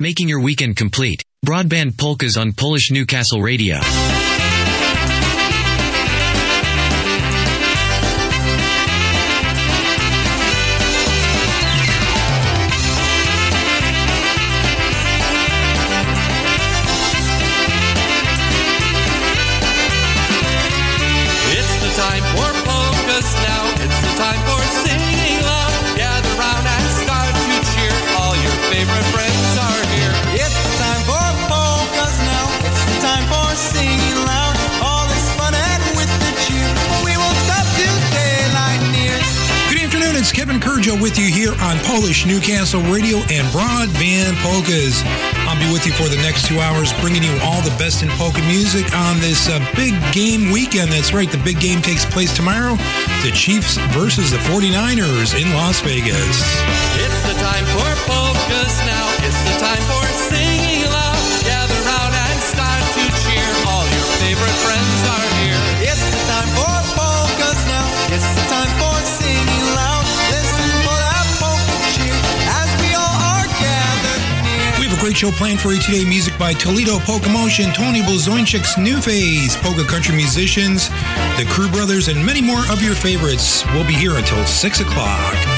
making your weekend complete. Broadband polkas on Polish Newcastle Radio. Here on Polish Newcastle Radio and Broadband Polkas. I'll be with you for the next two hours, bringing you all the best in polka music on this uh, big game weekend. That's right, the big game takes place tomorrow. The Chiefs versus the 49ers in Las Vegas. It's the time for polkas now. It's the time for show planned for you today. Music by Toledo Polka Motion, Tony Blazończyk's New Phase, Polka Country Musicians, the Krew Brothers, and many more of your favorites. We'll be here until 6 o'clock.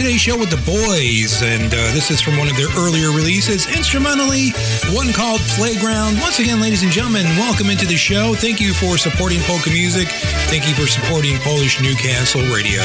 Today's show with the boys, and uh, this is from one of their earlier releases, instrumentally, one called Playground. Once again, ladies and gentlemen, welcome into the show. Thank you for supporting polka music. Thank you for supporting Polish Newcastle Radio.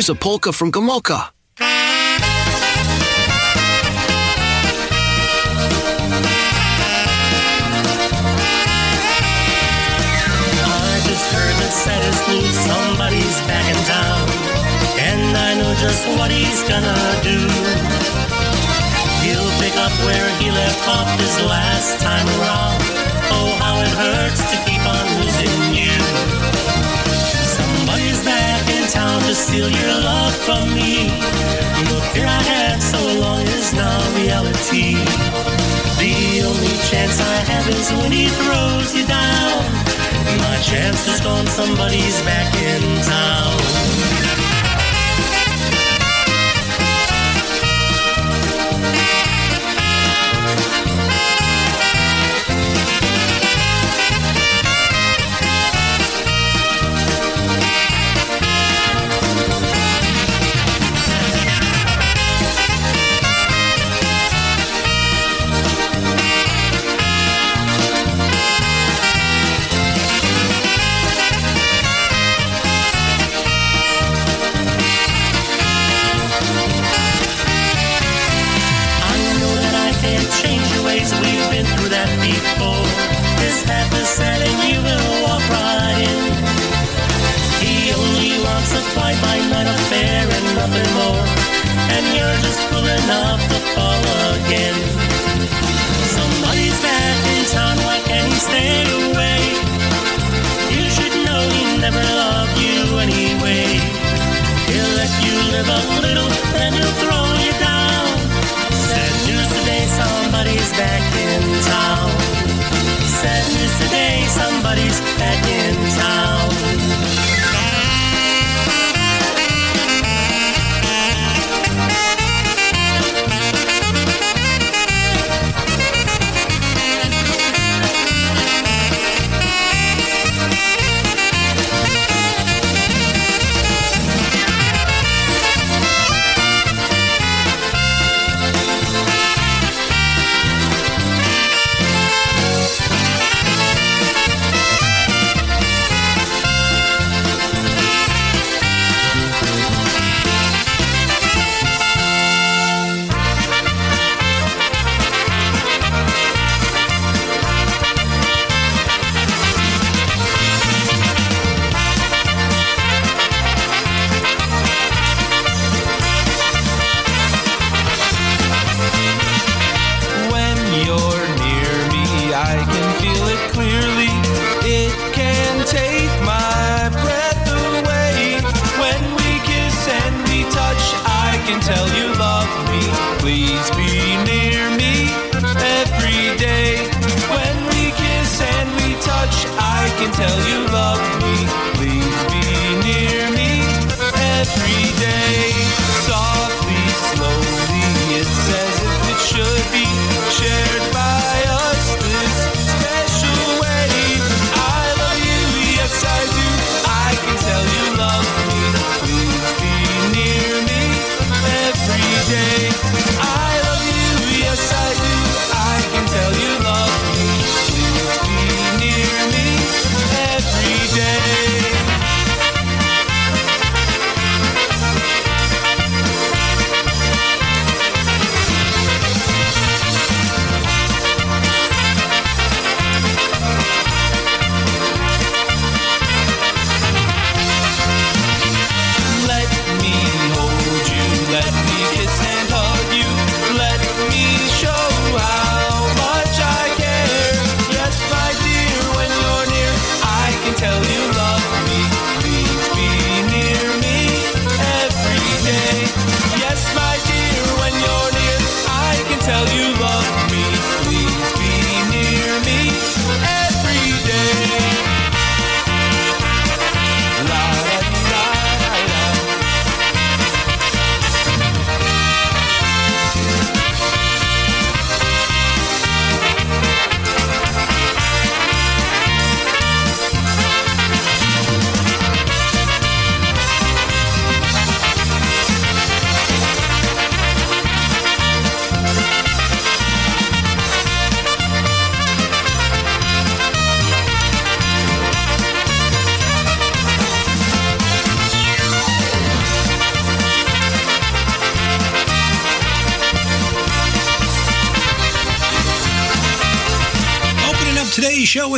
Here's a polka from news somebody's back in town. And I know just what he's gonna do. He'll pick up where he left off his last time around. Oh, how it hurts to keep on losing steal your love from me. The fear I had so long is now reality. The only chance I have is when he throws you down. My chance is gone, somebody's back in town.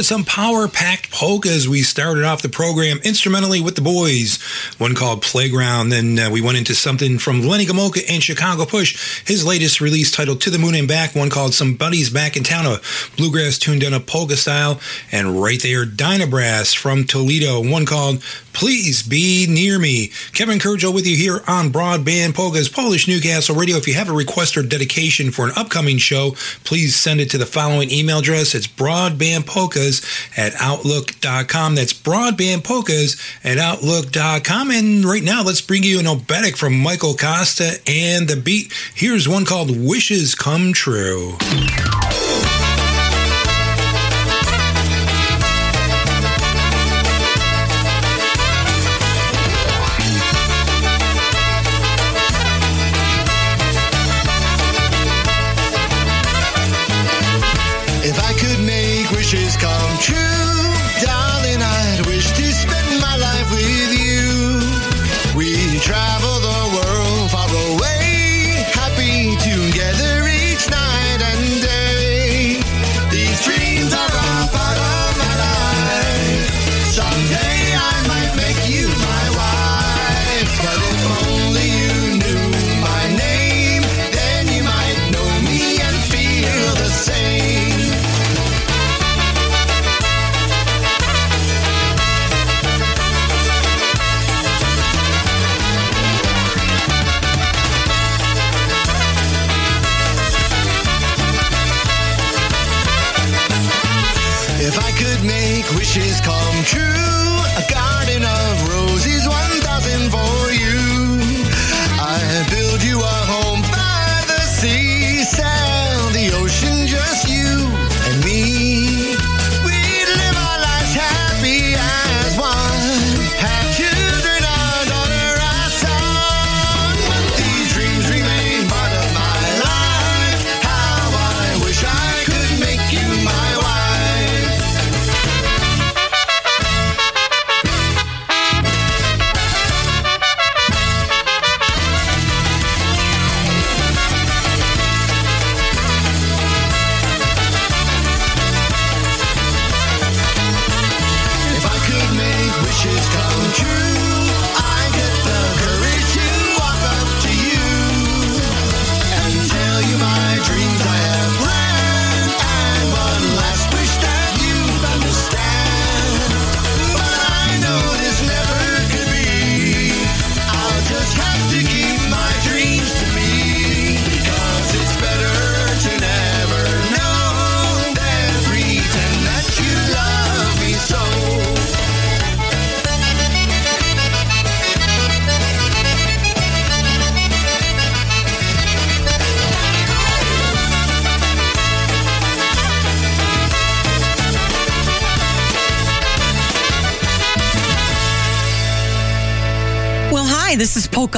with some power packed polkas. We started off the program instrumentally with the boys, one called Playground. Then uh, we went into something from Lenny Gomulka and Chicago Push, his latest release titled To the Moon and Back, one called Somebody's Back in Town, a bluegrass tuned in a polka style. And right there, Dynabrass from Toledo, one called Please be near me. Kevin Kurdziel with you here on Broadband Polka's Polish Newcastle Radio. If you have a request or dedication for an upcoming show, please send it to the following email address. It's broadbandpolkas at outlook.com. That's broadbandpolkas at outlook.com. And right now, let's bring you an obetic from Michael Costa and The Beat. Here's one called Wishes Come True.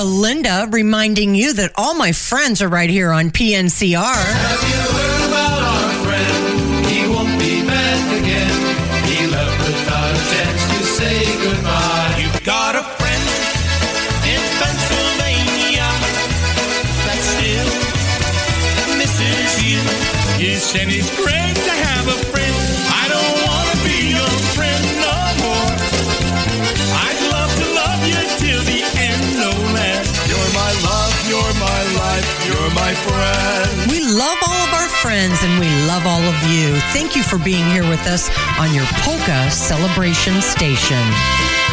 Linda reminding you that all my friends are right here on PNCR. Love all of you. Thank you for being here with us on your Polka Celebration Station.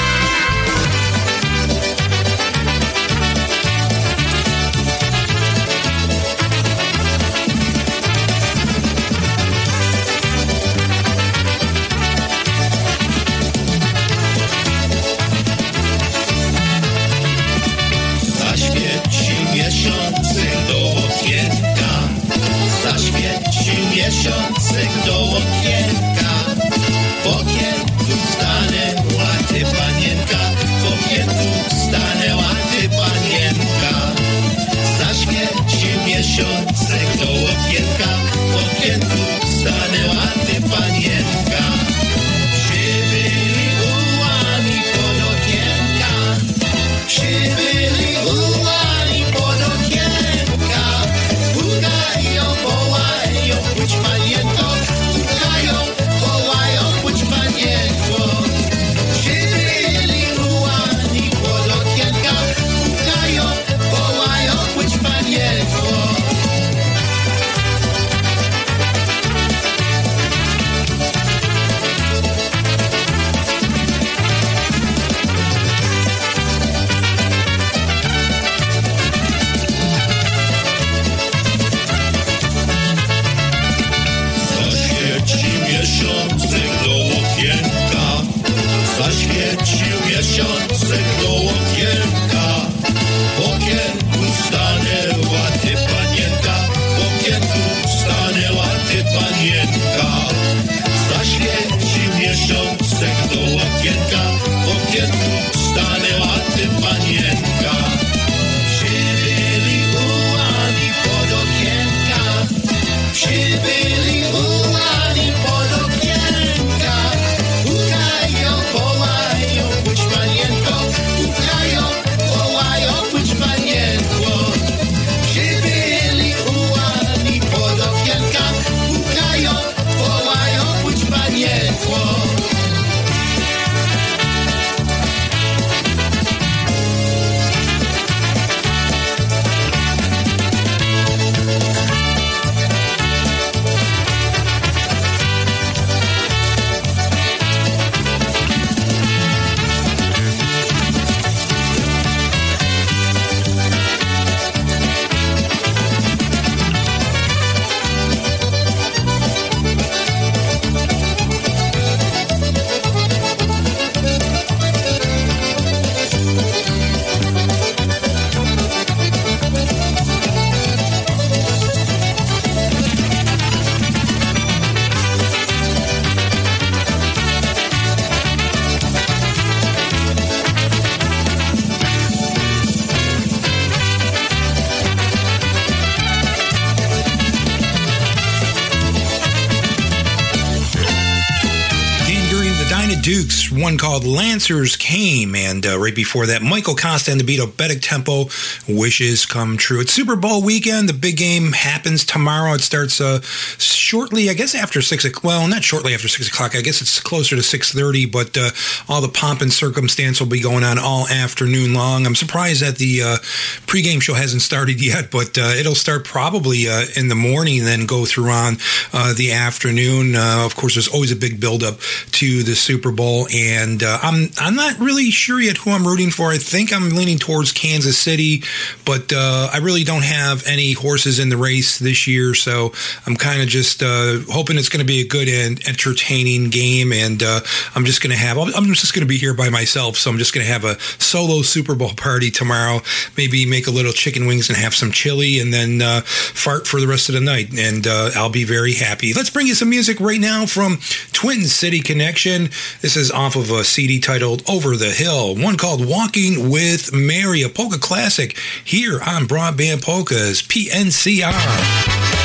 One Lancers came, and uh, right before that, Michael Costa and the beat Betic Tempo, Wishes Come True. It's Super Bowl weekend. The big game happens tomorrow. It starts uh, shortly, I guess, after six o'clock. Well, not shortly after six o'clock. I guess it's closer to six thirty. But uh, all the pomp and circumstance will be going on all afternoon long. I'm surprised that the uh, pregame show hasn't started yet, but uh, it'll start probably uh, in the morning, then go through on the afternoon. Of course, there's always a big buildup to the Super Bowl, and uh, I'm I'm not really sure yet who I'm rooting for. I think I'm leaning towards Kansas City, but uh, I really don't have any horses in the race this year, so I'm kind of just uh, hoping it's going to be a good and entertaining game, and uh, I'm just going to have I'm just going to be here by myself, so I'm just going to have a solo Super Bowl party tomorrow. Maybe make a little chicken wings and have some chili, and then uh, fart for the rest of the night, and uh, I'll be very happy. Let's bring you some music right now from Twin City Connection. This is off of a CD titled Over the Hill, one called Walking with Mary, a polka classic here on Broadband Polkas, PNCR.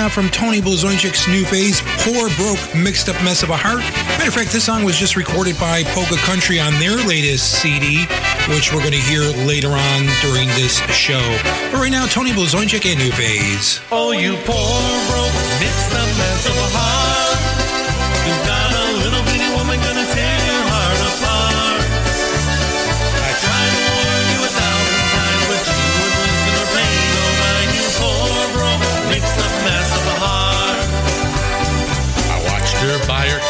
Now from Tony Blazonczyk's new phase, Poor Broke Mixed Up Mess of a Heart. Matter of fact, this song was just recorded by Polka Country on their latest CD, which we're going to hear later on during this show. But right now, Tony Blazonczyk and New Phase. Oh, you poor broke mixed up mess of a heart.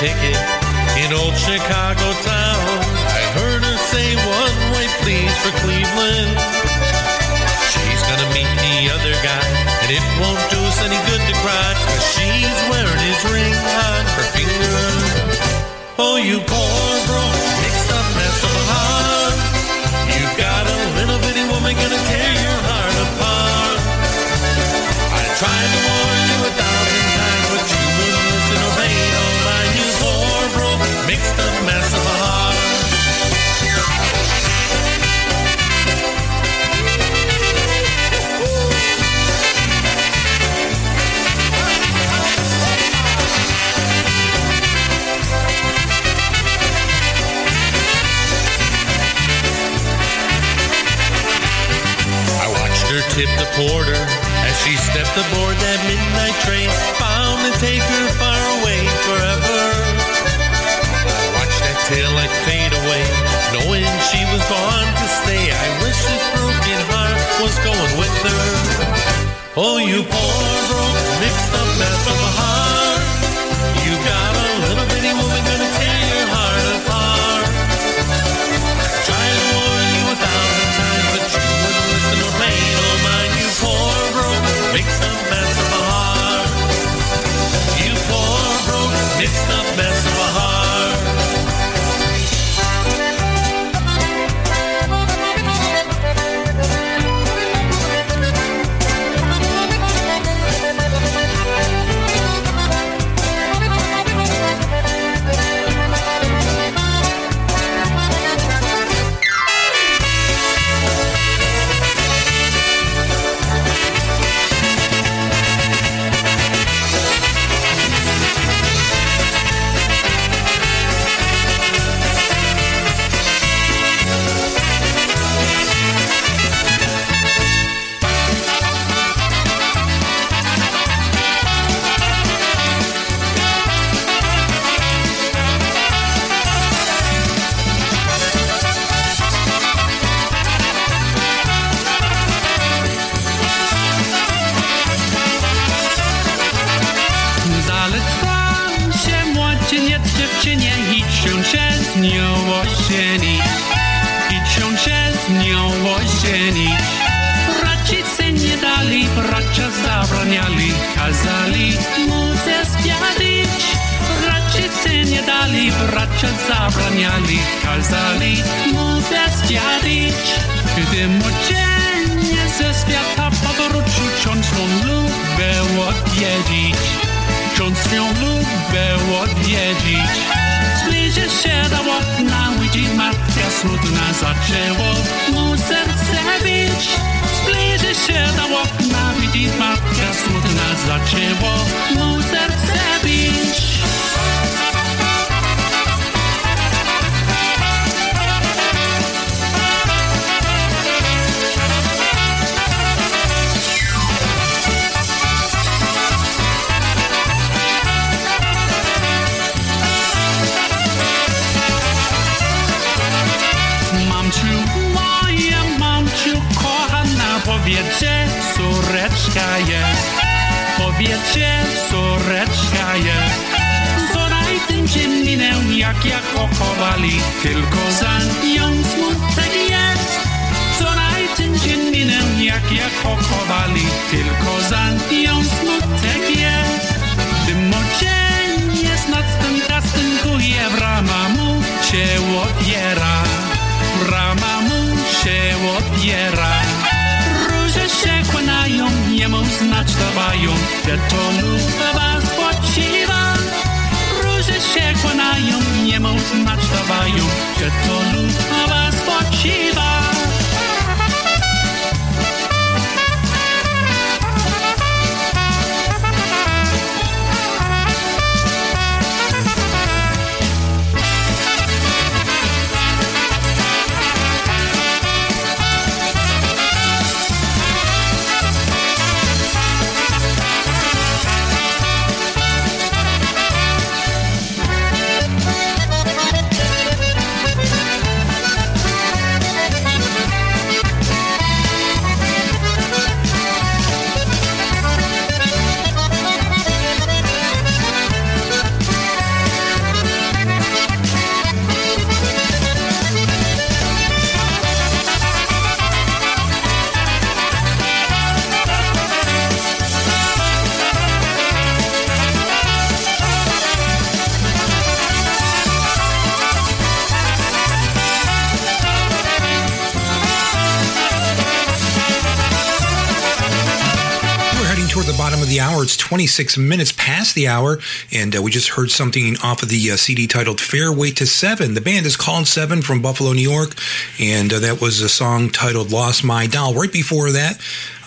Ticket in old Chicago town. I heard her say one way please for Cleveland. She's gonna meet the other guy, and it won't do us any good to cry, cause she's wearing his ring on her finger. Oh, you poor broke, mixed up mess of a heart. You've got a little bitty woman gonna tear your heart apart. I tried I watched her tip the porter as she stepped aboard that midnight train, bound to take her far away forever. I tail light fade away, knowing she was gone to stay. I wish this broken heart was going with her. Oh, you poor broke, mixed up mess of a heart. You got a little bitty woman gonna tear your heart apart. Tried to warn you a thousand times, but you wouldn't listen or pay no mind. You poor broke, mixed up mess of a heart. You poor broke, mixed up 26 minutes past the hour, and uh, we just heard something off of the uh, CD titled Fairway to Seven. The band is called Seven from Buffalo, New York, and uh, that was a song titled Lost My Doll. Right before that,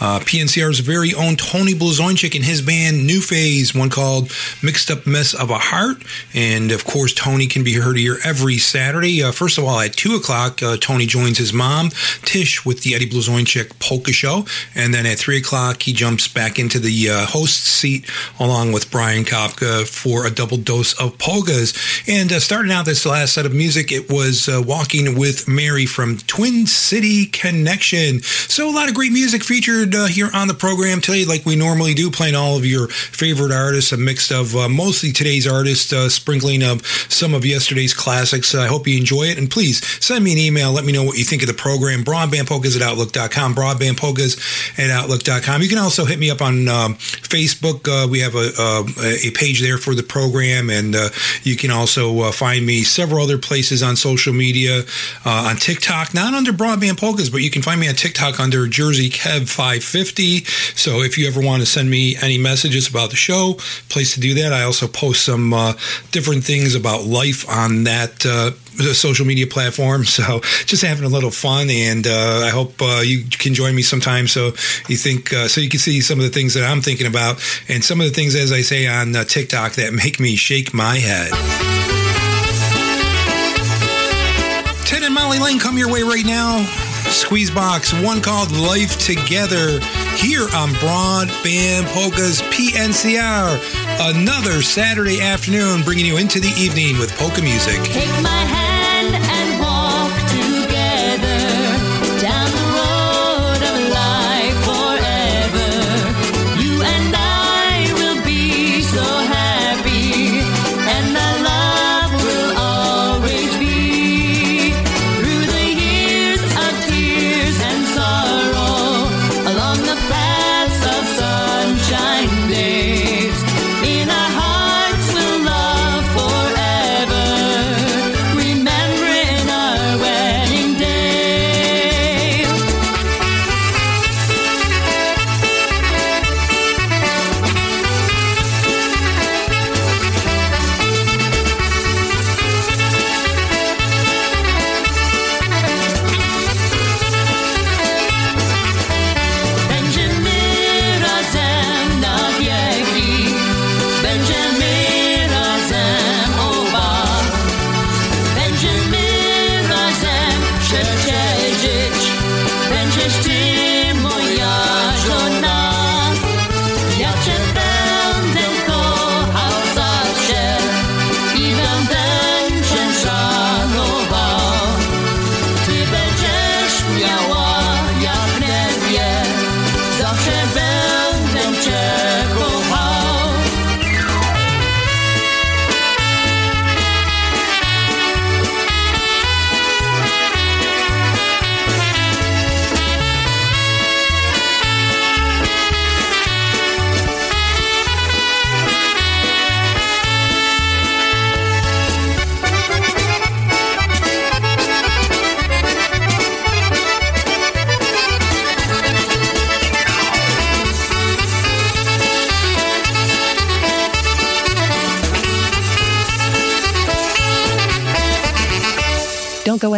uh, PNCR's very own Tony Blazończyk and his band New Phase, one called Mixed Up Mess of a Heart. And of course, Tony can be heard here every Saturday. Uh, first of all, at 2 o'clock, uh, Tony joins his mom, Tish, with the Eddie Blazończyk Polka Show. And then at 3 o'clock, he jumps back into the uh, host seat along with Brian Kopka for a double dose of polkas. And uh, starting out this last set of music, it was uh, Walking with Mary from Twin City Connection. So a lot of great music featured uh, here on the program today, like we normally do, playing all of your favorite artists, a mix of uh, mostly today's artists, uh, sprinkling of some of yesterday's classics. I hope you enjoy it. And please send me an email. Let me know what you think of the program. Broadbandpolkas at Outlook.com. Broadbandpolkas at Outlook.com. You can also hit me up on um, Facebook. Uh, we have a, a, page there for the program. And uh, you can also uh, find me several other places on social media, uh, on TikTok, not under Broadband Polkas, but you can find me on TikTok under Jersey Kev 550. So if you ever want to send me any messages about the show, place to do that. I also post some uh, different things about life on that uh, social media platform. So just having a little fun, and uh, I hope uh, you can join me sometime. So you think uh, so you can see some of the things that I'm thinking about, and some of the things, as I say on uh, TikTok, that make me shake my head. Ted and Molly Lane come your way right now. Squeezebox, one called Life Together, here on Broadband Polka's PNCR. Another Saturday afternoon bringing you into the evening with polka music.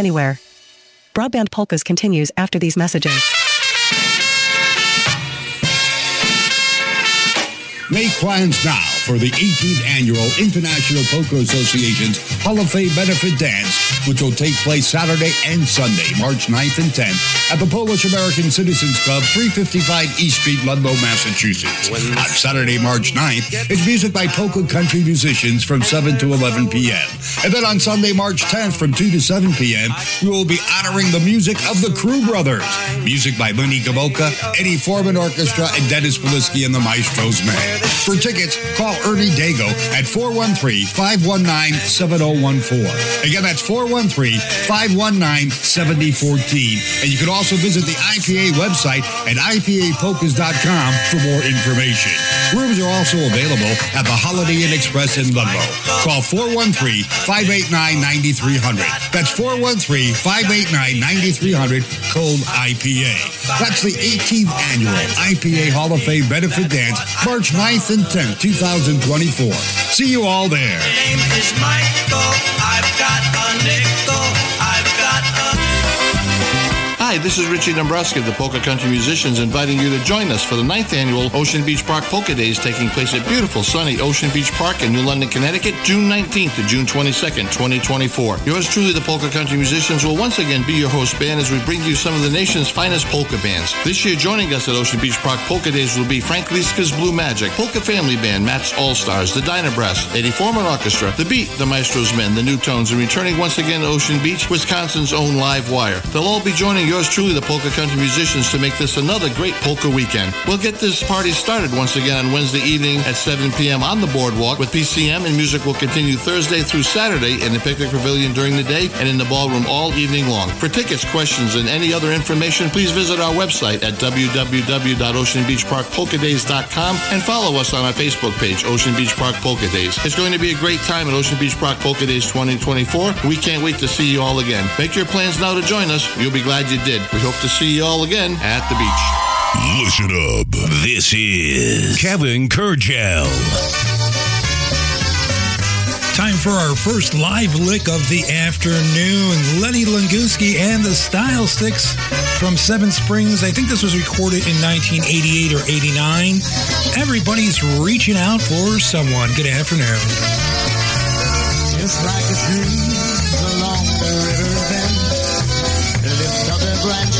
Anywhere. Broadband Polkas continues after these messages. Make plans now for the 18th annual International Polka Association's Hall of Fame benefit dance, which will take place Saturday and Sunday, March 9th and 10th at the Polish American Citizens Club, 355 East Street, Ludlow, Massachusetts. On Saturday, March 9th, it's music by polka country musicians from 7 to 11 p.m. And then on Sunday, March 10th from 2 to 7 p.m., we will be honoring the music of the Krew Brothers. Music by Lenny Gomulka, Eddie Forman Orchestra, and Dennis Polisky and the Maestros Band. For tickets, call Ernie Dago at 413-519-7014. Again, that's 413-519-7014. And you can also visit the IPA website at IPApolkas.com for more information. Rooms are also available at the Holiday Inn Express in Ludlow. Call 413-589-9300. That's 413-589-9300, code IPA. That's the 18th annual IPA Hall of Fame benefit dance, March 9th and 10th, 2024. See you all there. Hi, this is Richie Dombrowski of the Polka Country Musicians inviting you to join us for the ninth annual Ocean Beach Park Polka Days taking place at beautiful sunny Ocean Beach Park in New London, Connecticut, June 19th to June 22nd, 2024. Yours truly, the Polka Country Musicians, will once again be your host band as we bring you some of the nation's finest polka bands. This year, joining us at Ocean Beach Park Polka Days will be Frank Liska's Blue Magic, Polka Family Band, Matt's All Stars, the Dyna Brass, Eddie Forman Orchestra, The Beat, the Maestros Men, the New Tones, and returning once again to Ocean Beach, Wisconsin's own Live Wire. They'll all be joining yours truly, the Polka Country Musicians, to make this another great polka weekend. We'll get this party started once again on Wednesday evening at 7 p.m. on the boardwalk with PCM, and music will continue Thursday through Saturday in the picnic pavilion during the day and in the ballroom all evening long. For tickets, questions, and any other information, please visit our website at www.oceanbeachparkpolkadays.com and follow us on our Facebook page, Ocean Beach Park Polka Days. It's going to be a great time at Ocean Beach Park Polka Days 2024. We can't wait to see you all again. Make your plans now to join us. You'll be glad you did. We hope to see you all again at the beach. Listen up. This is Kevin Kurdziel. Time for our first live lick of the afternoon. Lenny Languski and the Style Sticks from Seven Springs. I think this was recorded in 1988 or 89. Everybody's reaching out for someone. Good afternoon. Just like a breeze lift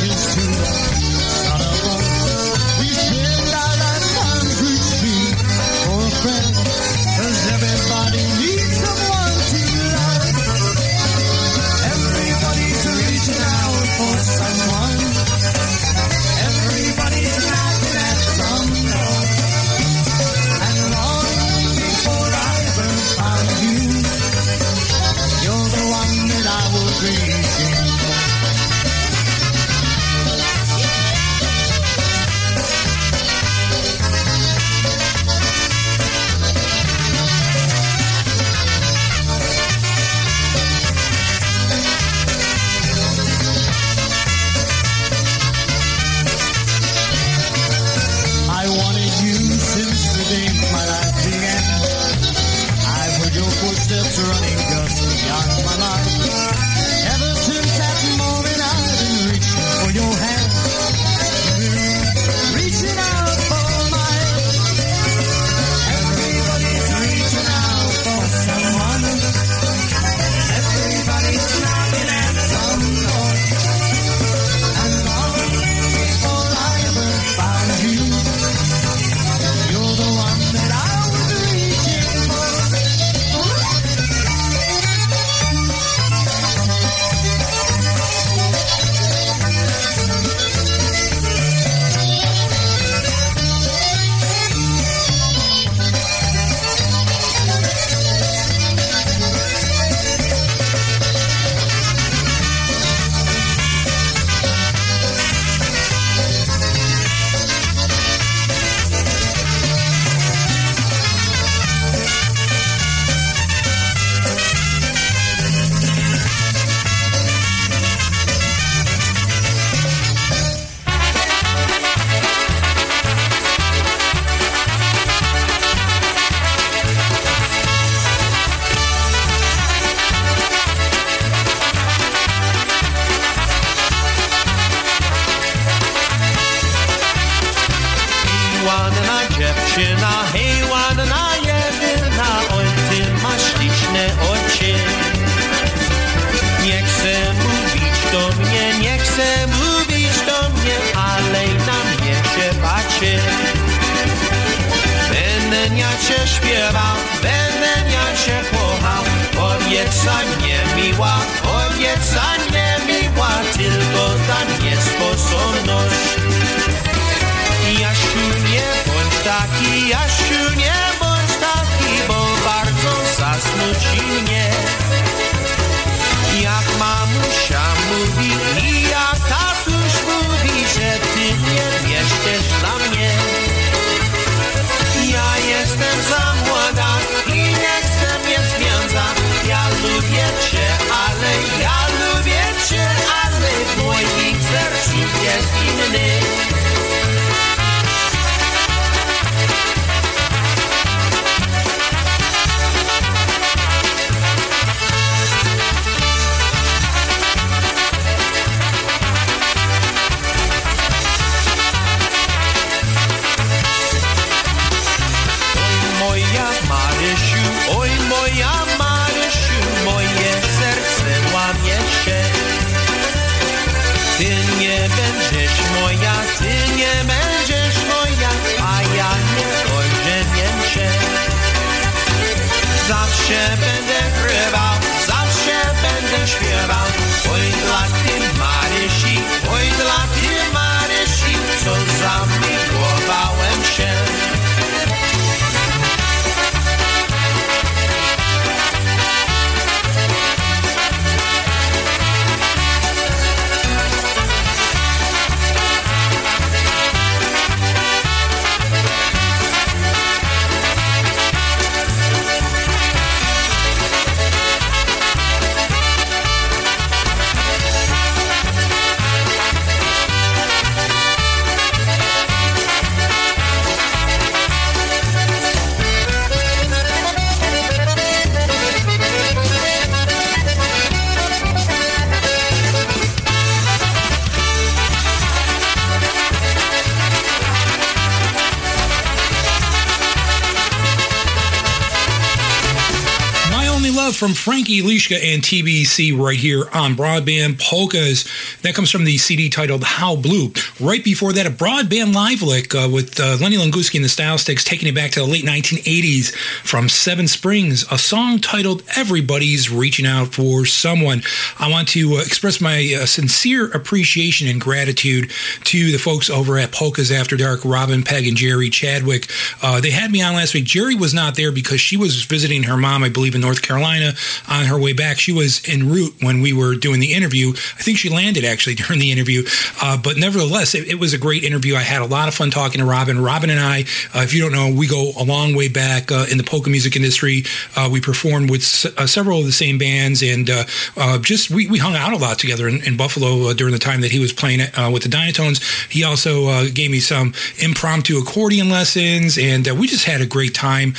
Love from Frankie Lishka and TBC right here on Broadband Polkas. That comes from the CD titled How Blue. Right before that, a Broadband Live lick uh, with uh, Lenny Languski and the Style Sticks taking it back to the late 1980s from Seven Springs, a song titled Everybody's Reaching Out for Someone. I want to uh, express my uh, sincere appreciation and gratitude to the folks over at Polkas After Dark, Robin Peg and Jerry Chadwick. Uh, they had me on last week. Jerry was not there because she was visiting her mom, I believe, in North Carolina on her way back. She was en route when we were doing the interview. I think she landed actually during the interview. Uh, but nevertheless, it, it was a great interview. I had a lot of fun talking to Robin. Robin and I, uh, if you don't know, we go a long way back uh, in the polka music industry. Uh, we performed with s- uh, several of the same bands and uh, just we, we hung out a lot together in, in Buffalo during the time that he was playing with the Dynatones. He also gave me some impromptu accordion lessons, and we just had a great time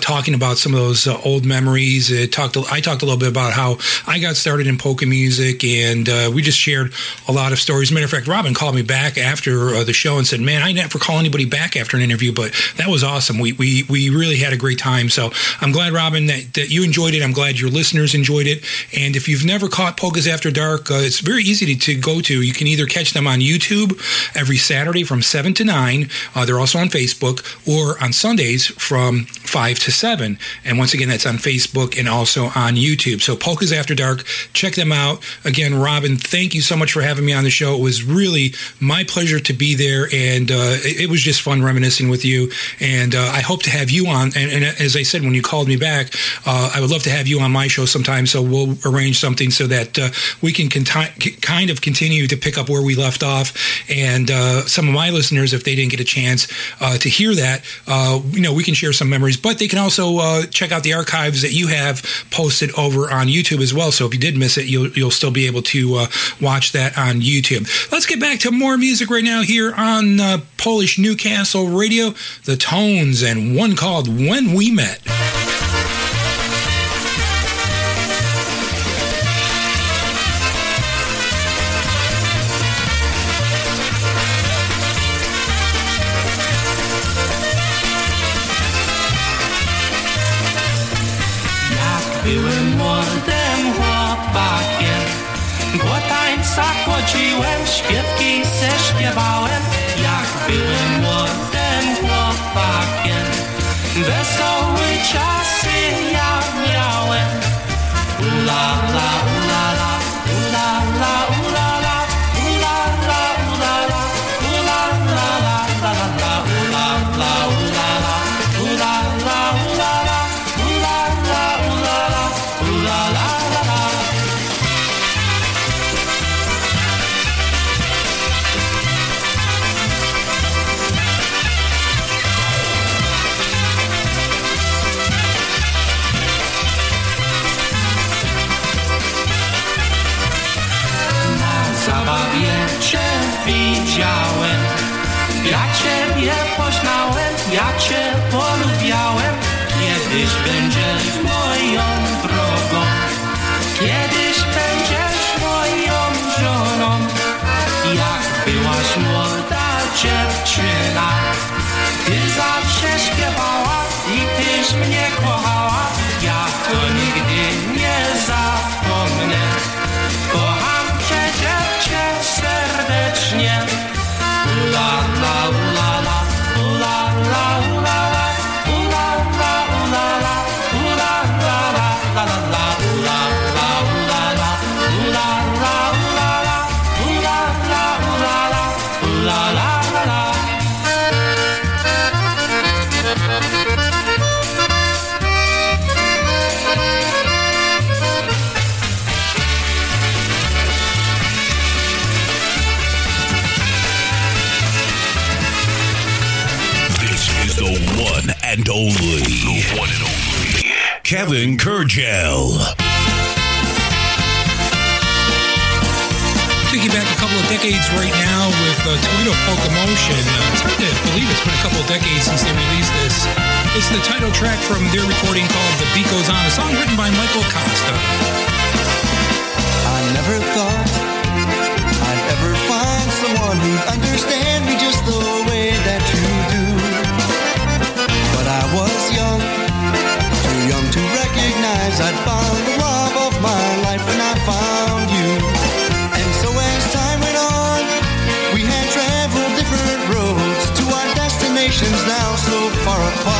talking about some of those old memories. Talked, I talked a little bit about how I got started in polka music, and uh, we just shared a lot of stories. Matter of fact, Robin called me back after uh, the show and said, "Man, I never call anybody back after an interview, but that was awesome. We we we really had a great time. So I'm glad, Robin, that, that you enjoyed it. I'm glad your listeners enjoyed it. And if you've never caught Polkas After Dark, uh, it's very easy to, to go to. You can either catch them on YouTube every Saturday from seven to nine. Uh, they're also on Facebook, or on Sundays from five to seven. And once again, that's on Facebook and also on YouTube. So Polkas After Dark, check them out. Again, Robin, thank you so much for having me on the show. It was really my pleasure to be there, and uh, it, it was just fun reminiscing with you. And uh, I hope to have you on. And, and as I said when you called me back, uh, I would love to have you on my show sometime. So we'll arrange something so that uh, we can conti- kind of continue to pick up where we left off. And uh, some of my listeners, if they didn't get a chance uh, to hear that, you know, we can share some memories. But they can also check out the archives that you have posted over on YouTube as well. So if you did miss it, you'll you'll still be able to uh, watch that on YouTube. Let's get back to more music right now here on uh, Polish Newcastle Radio. The Tones and one called "When We Met." Rzuciłem śpiewki, se śpiewał. Kevin Kurdziel. Thinking back a couple of decades right now with uh, Toledo Polka Motion. Uh, it's hard to believe it's been a couple of decades since they released this. It's the title track from their recording called The Beat Goes On, a song written by Michael Costa. I never thought far apart.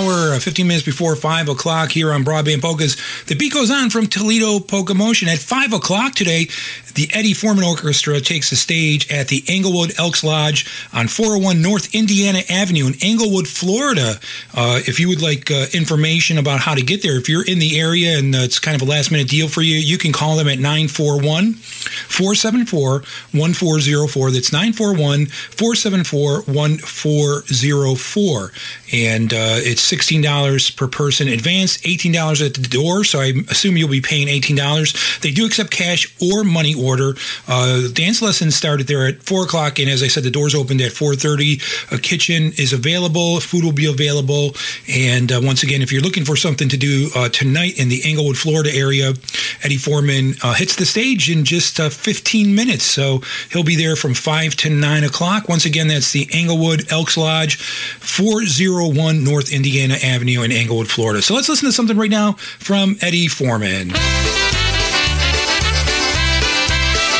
There uh, 15 minutes before 5 o'clock here on Broadband Polkas. The beat goes on from Toledo Polka Motion. At 5 o'clock today, the Eddie Forman Orchestra takes the stage at the Englewood Elks Lodge on 401 North Indiana Avenue in Englewood, Florida. Uh, if you would like uh, information about how to get there, if you're in the area and uh, it's kind of a last minute deal for you, you can call them at 941 474 1404. That's 941 474 1404. And uh, it's $16 per person advance, $18 at the door. So I assume you'll be paying $18. They do accept cash or money order. Uh, dance lessons started there at 4 o'clock. And as I said, the doors opened at 4.30. A kitchen is available. Food will be available. And uh, once again, if you're looking for something to do uh, tonight in the Englewood, Florida area, Eddie Forman uh, hits the stage in just uh, 15 minutes. So he'll be there from 5 to 9 o'clock. Once again, that's the Englewood Elks Lodge, 401 North Indiana Avenue in Englewood, Florida. So let's listen to something right now from Eddie Forman.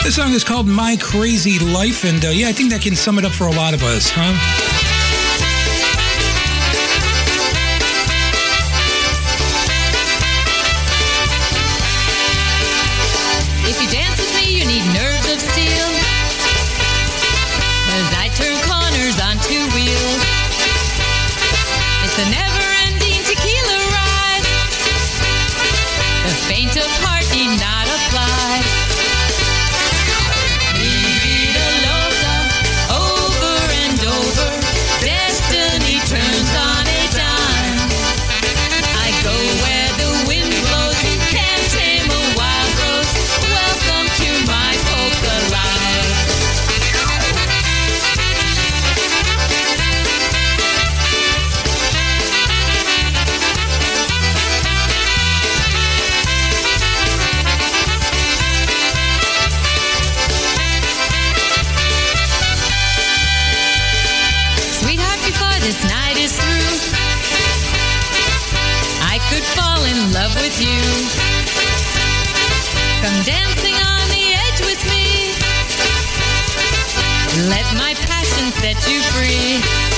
This song is called My Crazy Life. And uh, yeah, I think that can sum it up for a lot of us, huh? Let my passion set you free.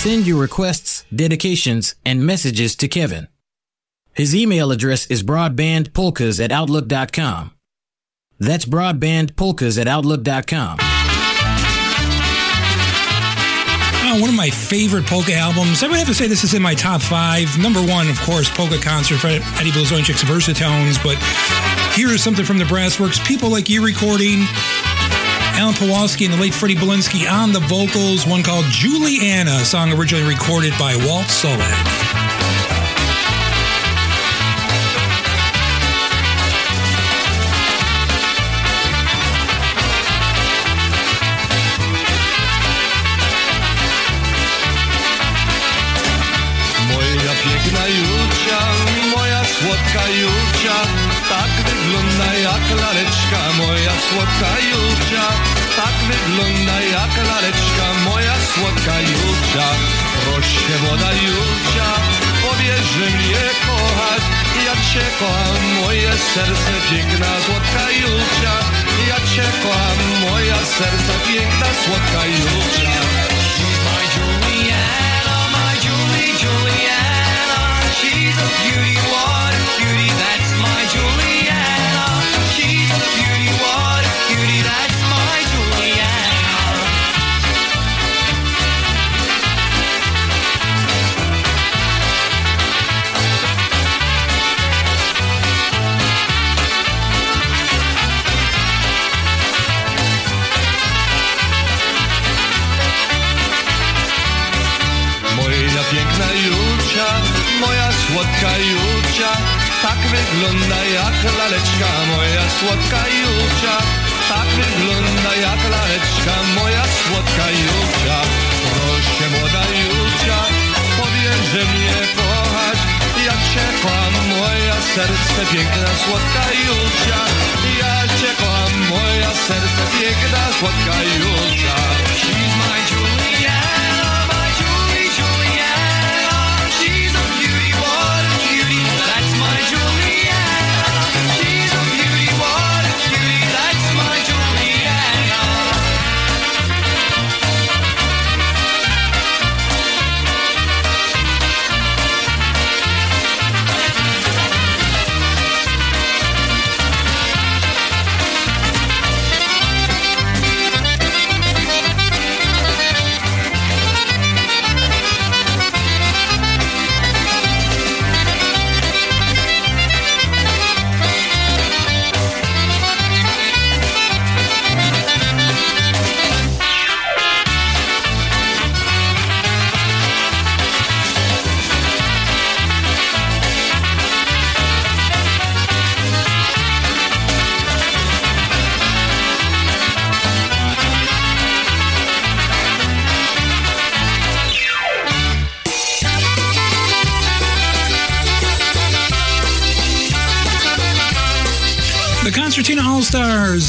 Send your requests, dedications, and messages to Kevin. His email address is broadbandpolkas at outlook.com. That's broadbandpolkas at outlook.com. Oh, uh, one of my favorite polka albums. I would have to say this is in my top five. Number one, of course, polka concert for Eddie Blazonczyk's Versatones. But here is something from the Brassworks. People like you recording. Alan Pawlowski and the late Freddie Belinsky on the vocals. One called Juliana, a song originally recorded by Walt moja słodka Julcia, tak wygląda jak laleczka, moja słodka moja słodka Julcia. Proszę młoda Julcia, powiedz, że mnie kochasz, ja cię kocham, moje serce piękna, słodka Julcia, ja cię kocham, moja serce piękna, słodka Julcia. Wygląda jak laleczka, moja słodka Julcia. Tak wygląda jak laleczka, moja słodka Julcia. Proszę młoda Julcia, powiedz, że mnie kochasz. Ja cię kocham, moja serce piękna, słodka Julcia. Ja cię kocham, moja serce piękna, słodka Julcia. She's my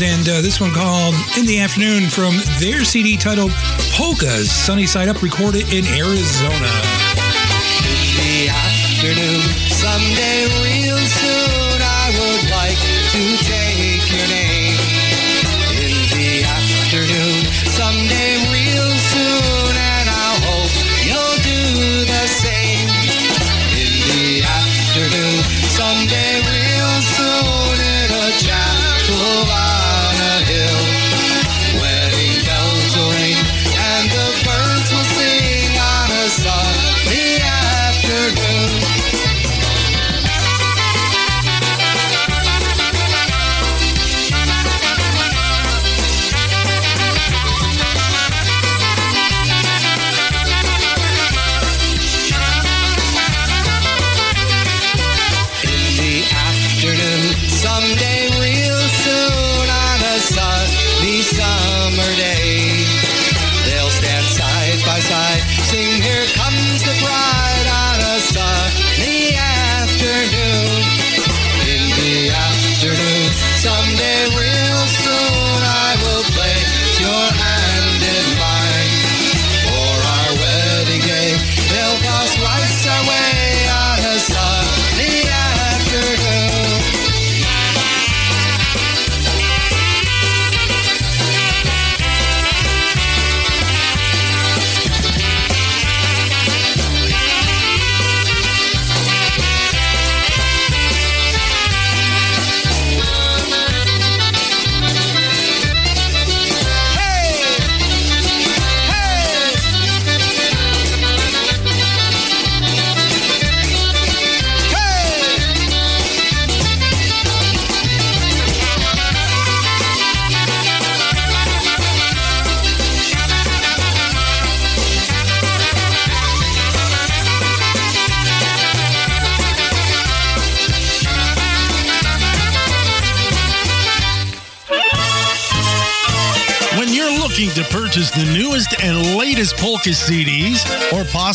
And uh, this one called In the Afternoon from their CD titled Polkas, Sunny Side Up, recorded in Arizona.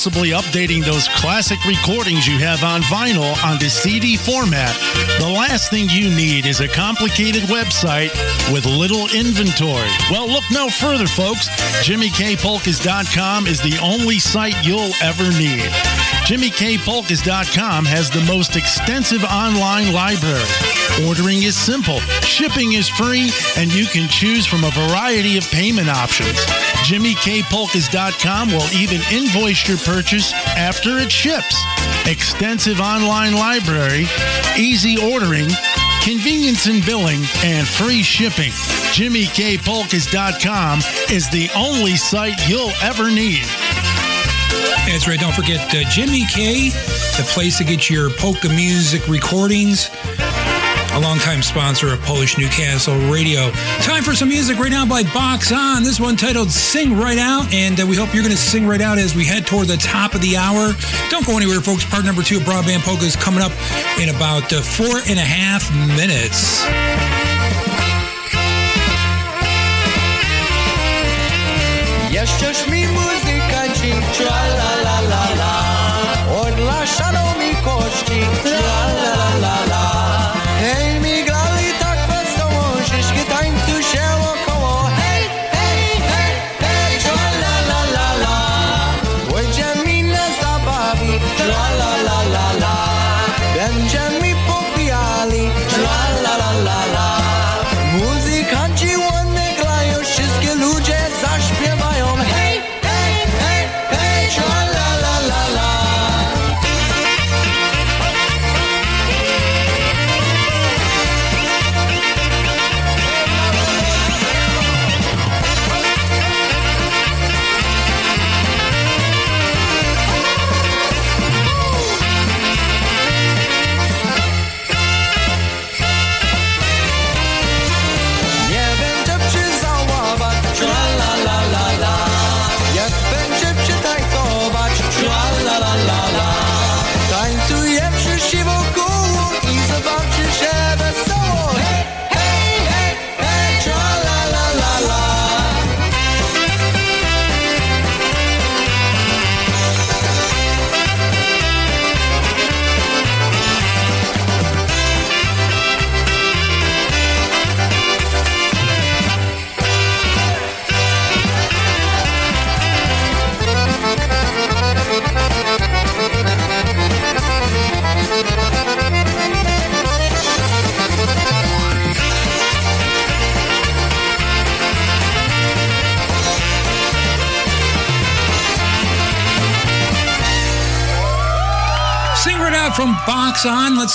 Possibly updating those classic recordings you have on vinyl onto CD format, the last thing you need is a complicated website with little inventory. Well, look no further, folks. JimmyKPolkas.com is the only site you'll ever need. JimmyKPolkas.com has the most extensive online library. Ordering is simple, shipping is free, and you can choose from a variety of payment options. JimmyKPolkas.com will even invoice your purchase after it ships. Extensive online library, easy ordering, convenience in billing, and free shipping. JimmyKPolkas.com is the only site you'll ever need. That's right. Don't forget uh, Jimmy K, the place to get your polka music recordings. a longtime sponsor of Polish Newcastle Radio. Time for some music right now by Box On. This one titled Sing Right Out, and uh, we hope you're going to sing right out as we head toward the top of the hour. Don't go anywhere, folks. Part number two of Broadband Polka is coming up in about uh, four and a half minutes. Jesteś mi dziś, tra la la la la. Odlaszaną mi kości, tra la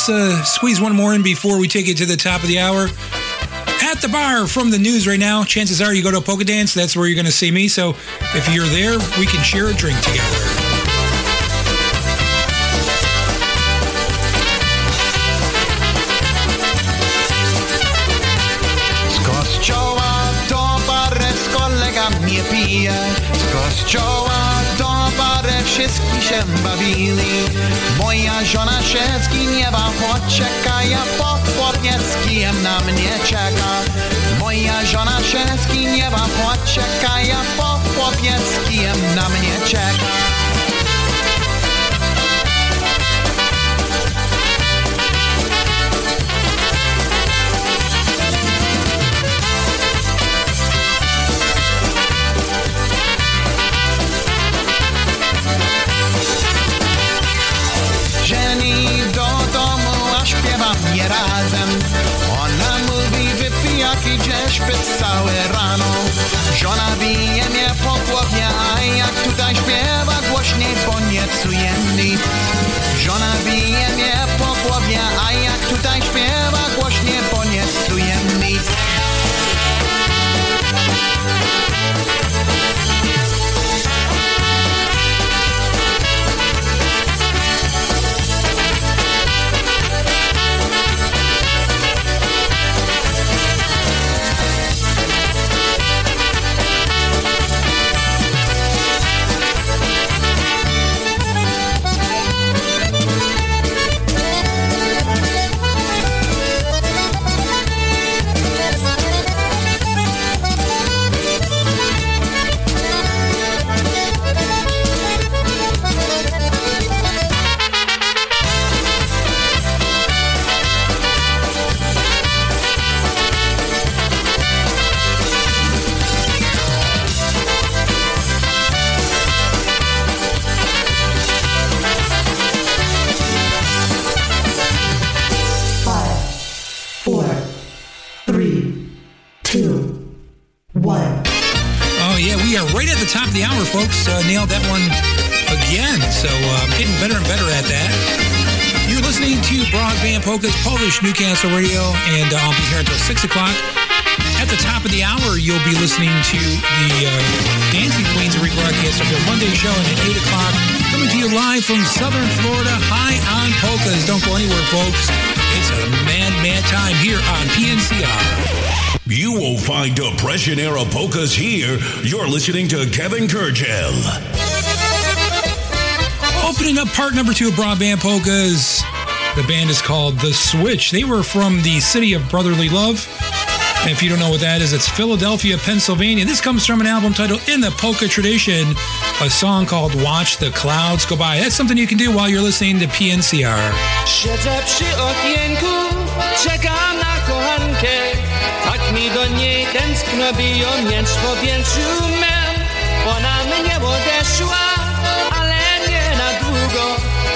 Let's uh, squeeze one more in before we take it to the top of the hour. At the bar from the news right now, chances are you go to a polka dance, that's where you're going to see me. So if you're there, we can share a drink together. Z kościoła do barew z wszyscy się bawili Moja żona się zgniewa, poczeka Ja potwornie z kijem na mnie czeka Moja żona się zgniewa, poczeka Ja potwornie z kijem na mnie czeka je razem. Ona mówi wypijak idziesz pić całe rano. Żona bije mnie po głowie, a jak tutaj śpiewa głośniej, bo nie czuję nic Żona bije mnie po głowie, a jak tutaj śpiewa głośniej, bo nie czuję better and better at that. You're listening to Broadband Polka's Polish Newcastle Radio, and uh, I'll be here until 6 o'clock. At the top of the hour, you'll be listening to the uh, Dancing Queens rebroadcast of their Monday show, and at 8 o'clock, coming to you live from Southern Florida, high on polkas. Don't go anywhere, folks. It's a mad, mad time here on PNCR. You won't find Depression era polkas here. You're listening to Kevin Kurdziel. Opening up part number two of Broadband Polkas. The band is called The Switch. They were from the city of Brotherly Love. And if you don't know what that is, it's Philadelphia, Pennsylvania. This comes from an album titled In the Polka Tradition, a song called Watch the Clouds Go By. That's something you can do while you're listening to PNCR. Tak mi do niej tęskno biją miecz po. Ona mnie odeszła,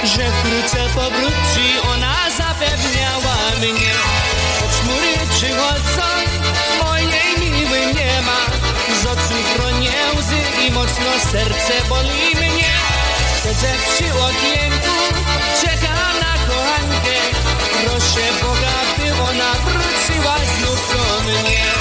że wkrótce powróci. Ona zapewniała mnie, choć chmury przychodzą, mojej miły nie ma. Z oczu chronię łzy i mocno serce boli mnie. Siedzę przy okienku, czekam na kochankę. Proszę Boga, by ona wróciła znów do mnie.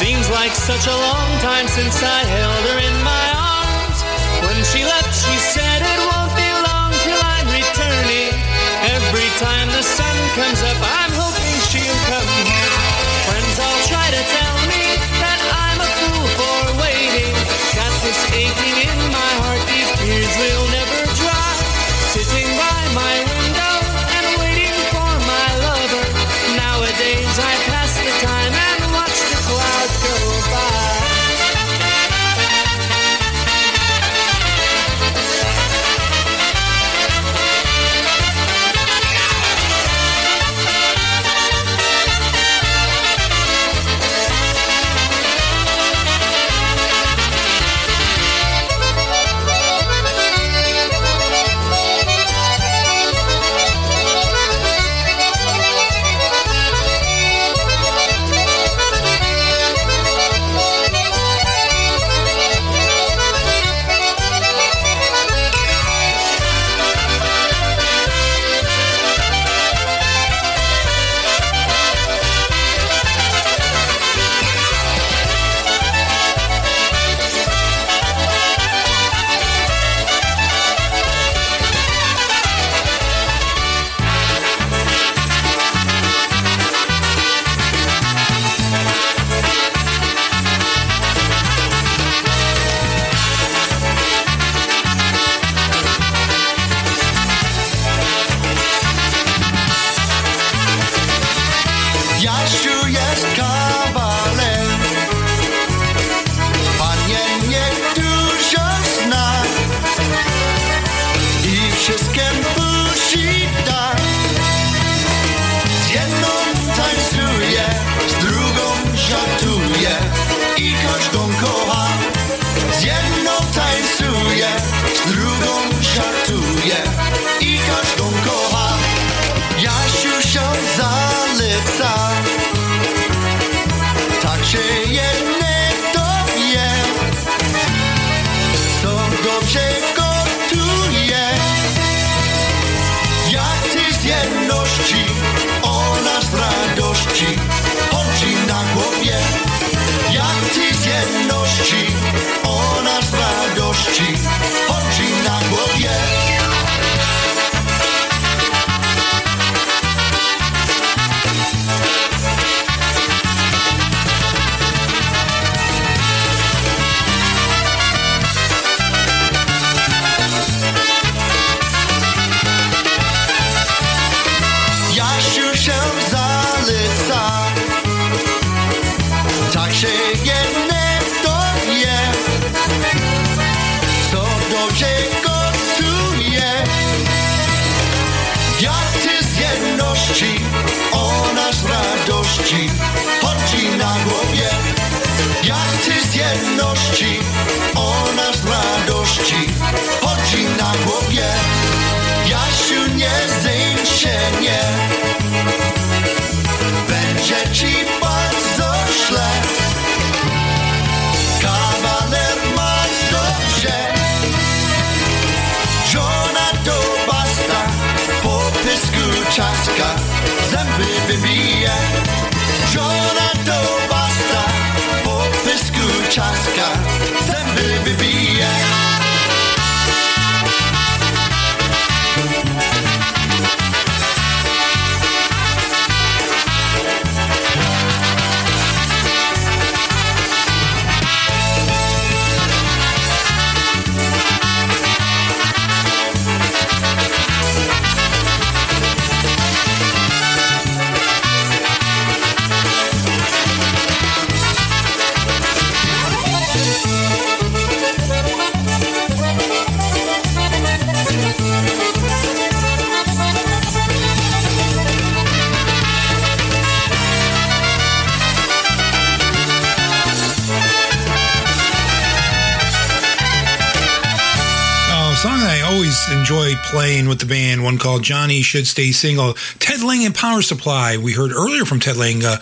Seems like such a long time since I held her in my arms. When she left, she said it won't be long till I'm returning. Every time the sun comes up, I'm enjoy playing with the band, one called Johnny Should Stay Single. Ted Lang and Power Supply. We heard earlier from Ted Lang, uh,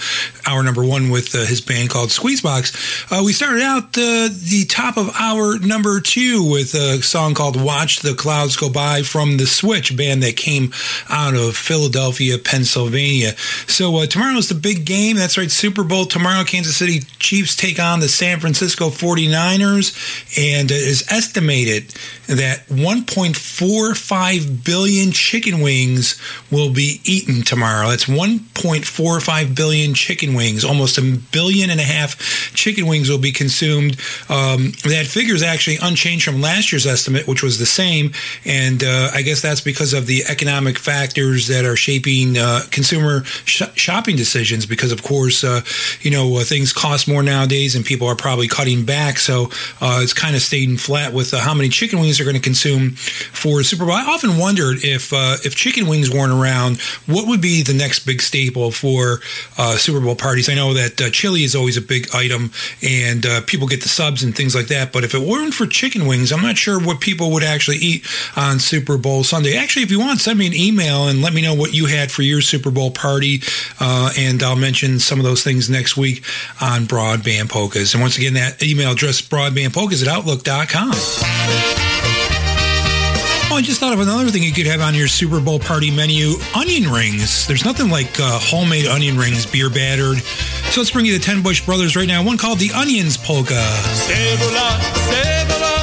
hour number one with uh, his band called Squeezebox. Uh, we started out uh, the top of hour number two with a song called Watch the Clouds Go By from The Switch, band that came out of Philadelphia, Pennsylvania. So uh, tomorrow's the big game. That's right, Super Bowl tomorrow. Kansas City Chiefs take on the San Francisco 49ers, and it is estimated that 1.45 billion chicken wings will be eaten tomorrow. That's 1.45 billion chicken wings. Almost a billion and a half chicken wings will be consumed. Um, that figure is actually unchanged from last year's estimate, which was the same. And uh, I guess that's because of the economic factors that are shaping uh, consumer sh- shopping decisions. Because, of course, uh, you know, uh, things cost more nowadays and people are probably cutting back. So uh, it's kind of staying flat with uh, how many chicken wings they're going to consume for Super Bowl. I often wondered if if chicken wings weren't around, what would be the next big staple for Super Bowl parties? I know that uh, chili is always a big item, and uh, people get the subs and things like that. But if it weren't for chicken wings, I'm not sure what people would actually eat on Super Bowl Sunday. Actually, if you want, send me an email and let me know what you had for your Super Bowl party, uh, and I'll mention some of those things next week on Broadband Polkas. And once again, that email address broadbandpolkas at outlook.com. Oh, I just thought of another thing you could have on your Super Bowl party menu onion rings. There's nothing like uh, homemade onion rings, beer battered. So let's bring you the 10 Bush Brothers right now. One called the Onions Polka. Cebula, cebula,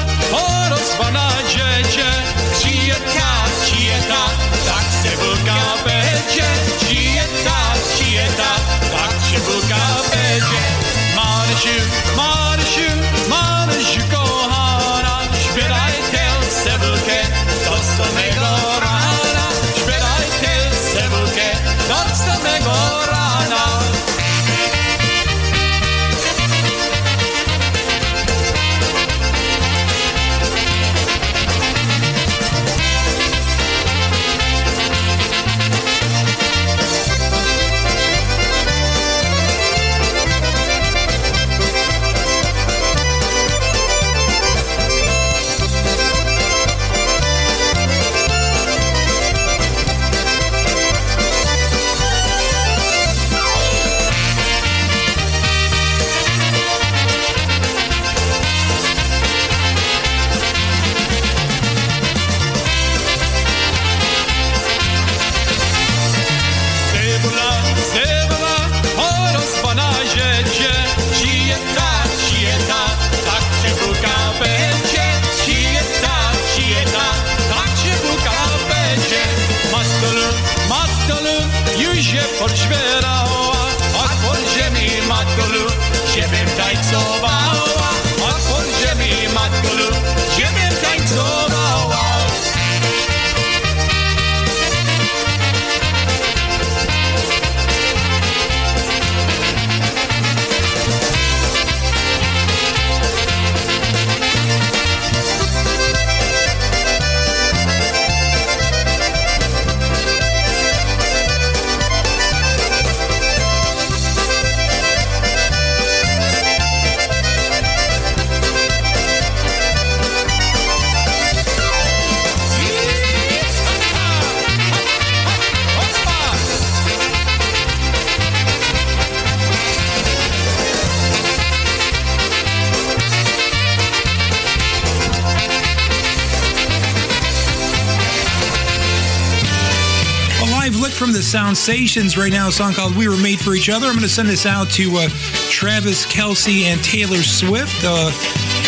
Sensations right now, a song called We Were Made for Each Other. I'm going to send this out to uh, Travis Kelce and Taylor Swift. Uh,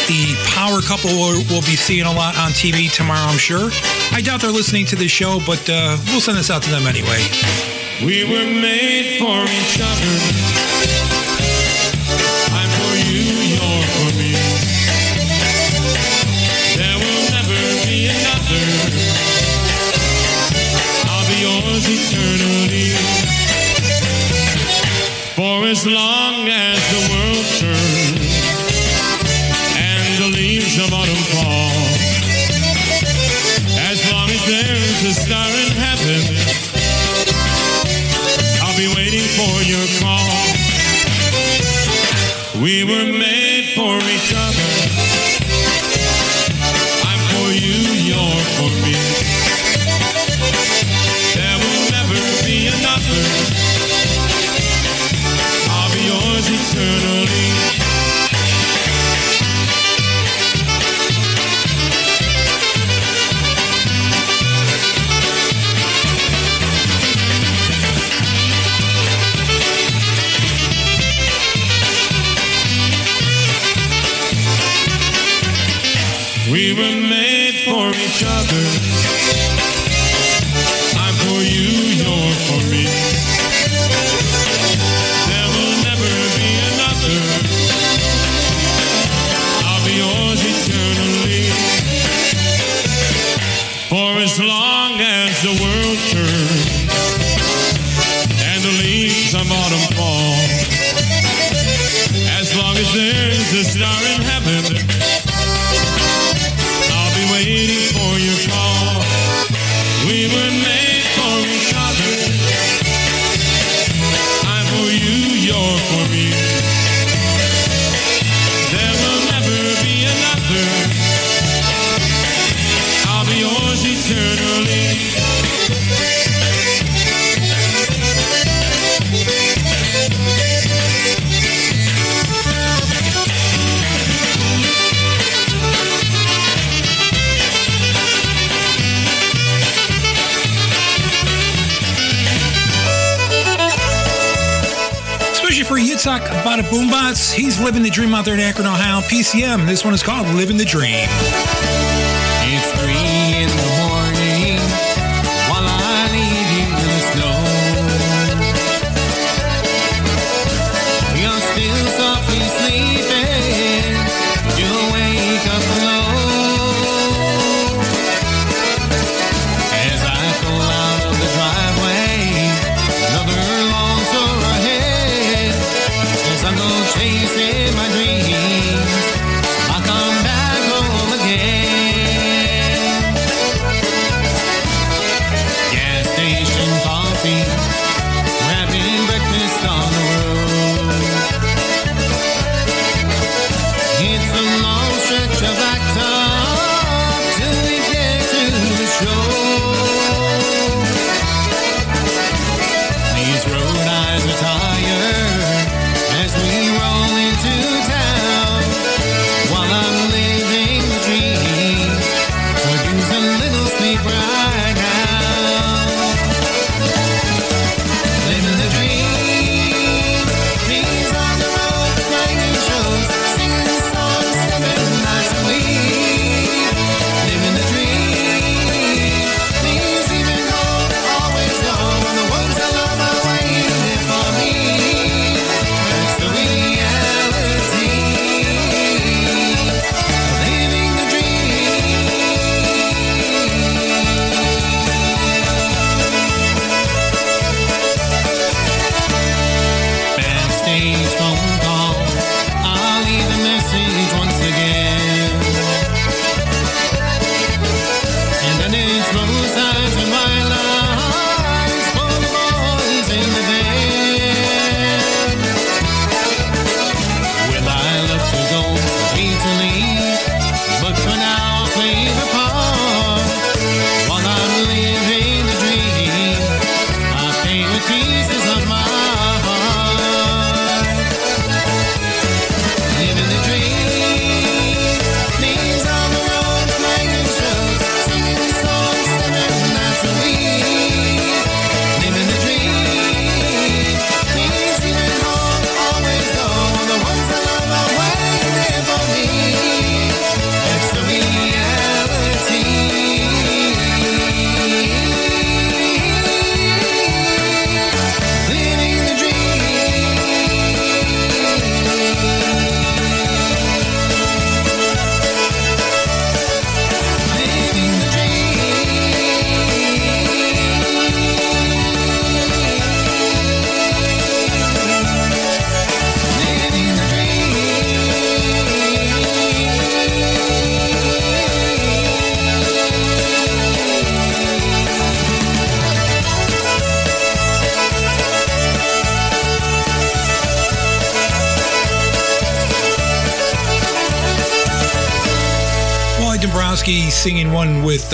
the power couple we'll, will be seeing a lot on TV tomorrow, I'm sure. I doubt they're listening to this show, but uh, we'll send this out to them anyway. We were made for each other. as long as the world turns and the leaves of autumn fall. As long as there's a star in heaven, I'll be waiting for your call. We were Boombots. He's living the dream out there in Akron, Ohio. PCM. This one is called Living the Dream.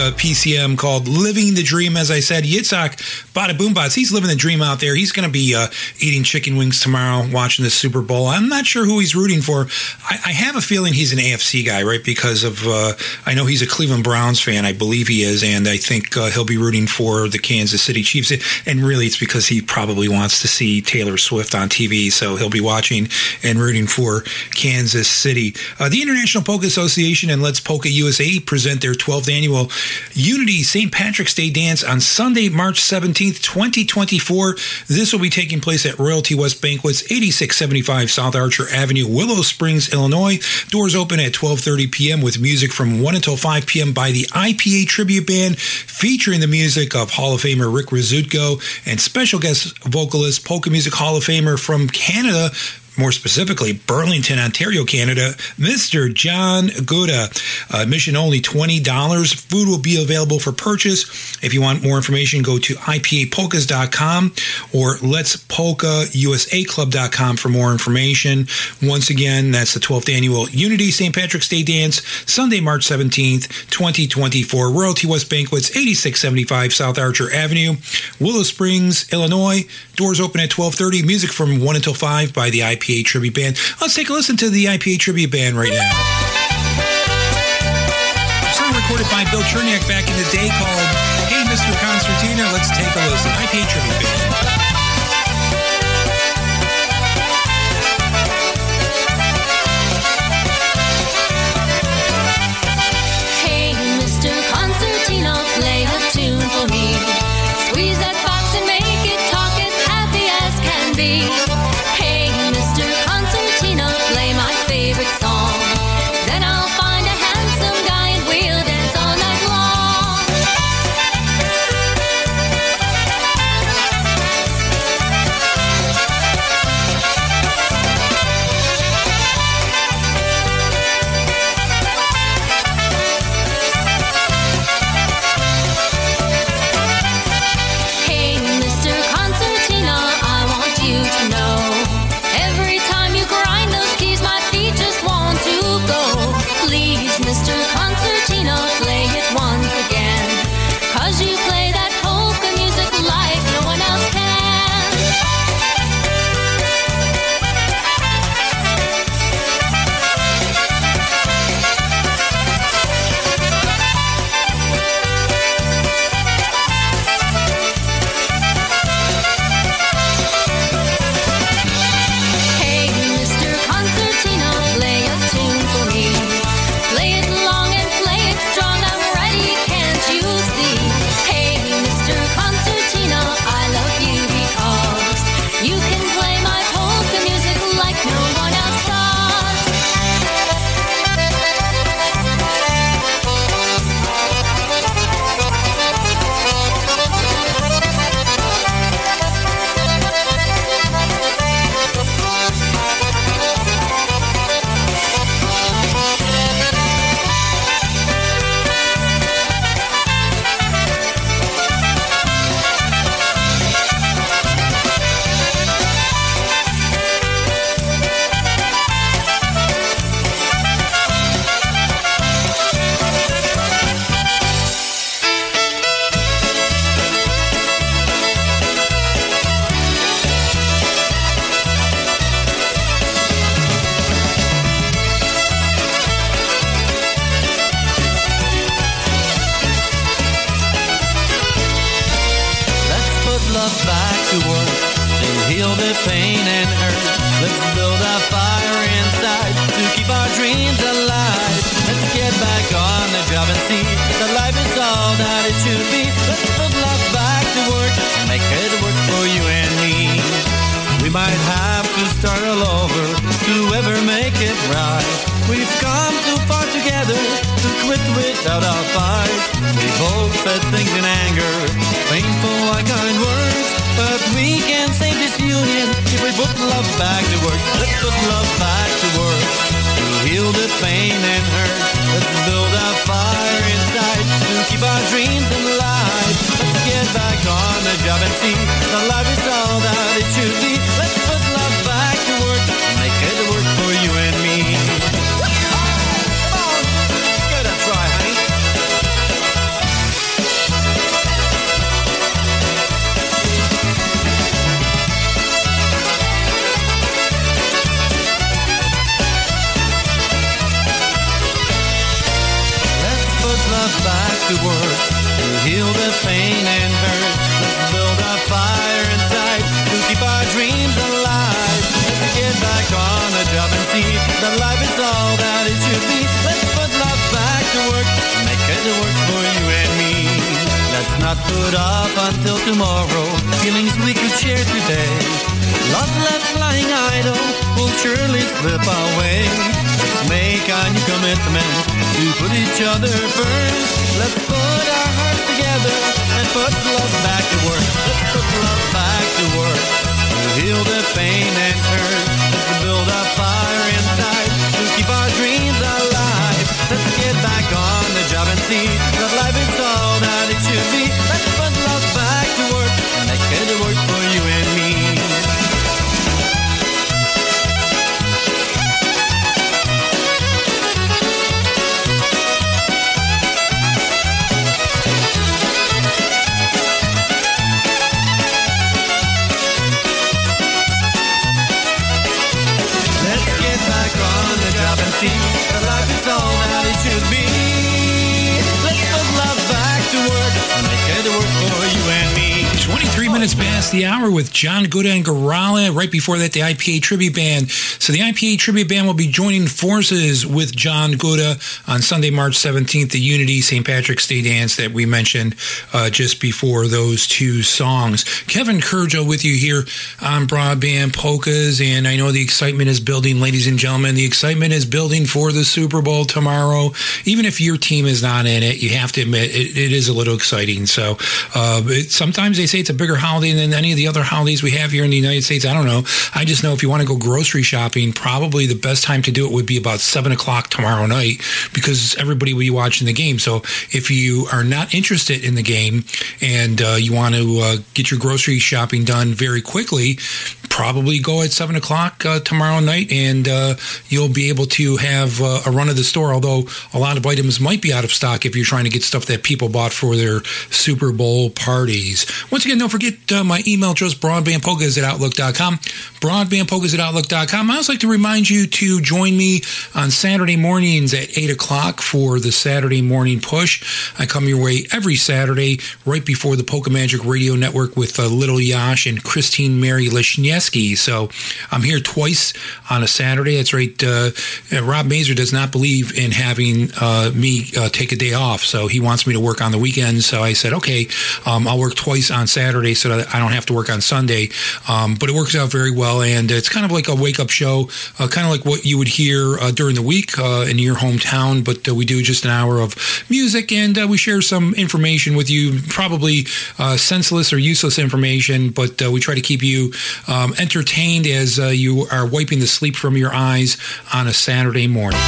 Uh, PCM called Living the Dream. As I said, Yitzhak Bada Boombots, he's living the dream out there. He's going to be uh, eating chicken wings tomorrow, watching the Super Bowl. I'm not sure who he's rooting for. I, I have a feeling he's an AFC guy, right? Because of, uh, I know he's a Cleveland Browns fan. I believe he is. And I think uh, he'll be rooting for the Kansas City Chiefs. And really, it's because he probably wants to see Taylor Swift on TV. So he'll be watching and rooting for Kansas City. Uh, the International Polka Association and Let's Polka USA present their 12th annual Unity St. Patrick's Day dance on Sunday, March 17th, 2024. This will be taking place at Royalty West Banquets, 8675 South Archer Avenue, Willow Springs, Illinois. Doors open at 12:30 p.m. with music from 1 until 5 p.m. by the IPA Tribute Band, featuring the music of Hall of Famer Rick Rizutko and special guest vocalist, Polka Music Hall of Famer from Canada, more specifically Burlington, Ontario, Canada, Mr. John Gora. Uh, admission only $20. Food will be available for purchase. If you want more information, go to ipapolkas.com or let'spolkausaclub.com for more information. Once again, that's the 12th annual Unity St. Patrick's Day Dance, Sunday, March 17th, 2024. Royalty West Banquets, 8675 South Archer Avenue, Willow Springs, Illinois. Doors open at 1230. Music from 1 until 5 by the IPA Tribute Band. Let's take a listen to the IPA Tribute Band right now. Song recorded by Bill Cherniak back in the day called Hey Mr. Concertina. Let's take a listen. IPA Tribute Band. With John Gora and Gorale. Right before that, the IPA Tribute Band. So the IPA Tribute Band will be joining forces with John Gora on Sunday, March 17th, the Unity St. Patrick's Day dance that we mentioned uh, just before those two songs. Kevin Kurdziel with you here on Broadband Polkas, and I know the excitement is building, ladies and gentlemen. The excitement is building for the Super Bowl tomorrow. Even if your team is not in it, you have to admit it, it is a little exciting. So uh, it, sometimes they say it's a bigger holiday than any of the other holidays we have here in the United States. I don't know. I just know if you want to go grocery shopping, probably the best time to do it would be about seven o'clock tomorrow night because everybody will be watching the game. So if you are not interested in the game and uh, you want to uh, get your grocery shopping done very quickly, probably go at seven o'clock uh, tomorrow night, and uh, you'll be able to have uh, a run of the store. Although a lot of items might be out of stock if you're trying to get stuff that people bought for their Super Bowl parties. Once again, don't forget uh, my email address broadbandpolkas at outlook.com. Broadbandpolkas at outlook.com. I also like to remind you to join me on Saturday mornings at eight o'clock for the Saturday morning push. I come your way every Saturday right before the Polka Magic Radio Network with uh, Little Yash and Christine Mary Lishnieski. So I'm here twice on a Saturday. That's right. Uh, uh, Rob Mazer does not believe in having uh, me uh, take a day off, so he wants me to work on the weekends. So I said, okay, um, I'll work twice on Saturday so that I don't have to work on Sunday. Um, but it works out very well, and it's kind of like a wake up show, uh, kind of like what you would hear uh, during the week uh, in your hometown. But uh, we do just an hour of music, and uh, we share some information with you, probably senseless or useless information, but we try to keep you um, entertained as you are wiping the sleep from your eyes on a Saturday morning.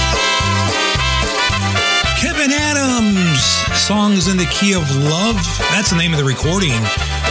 Kevin Adams, Songs in the Key of Love. That's the name of the recording,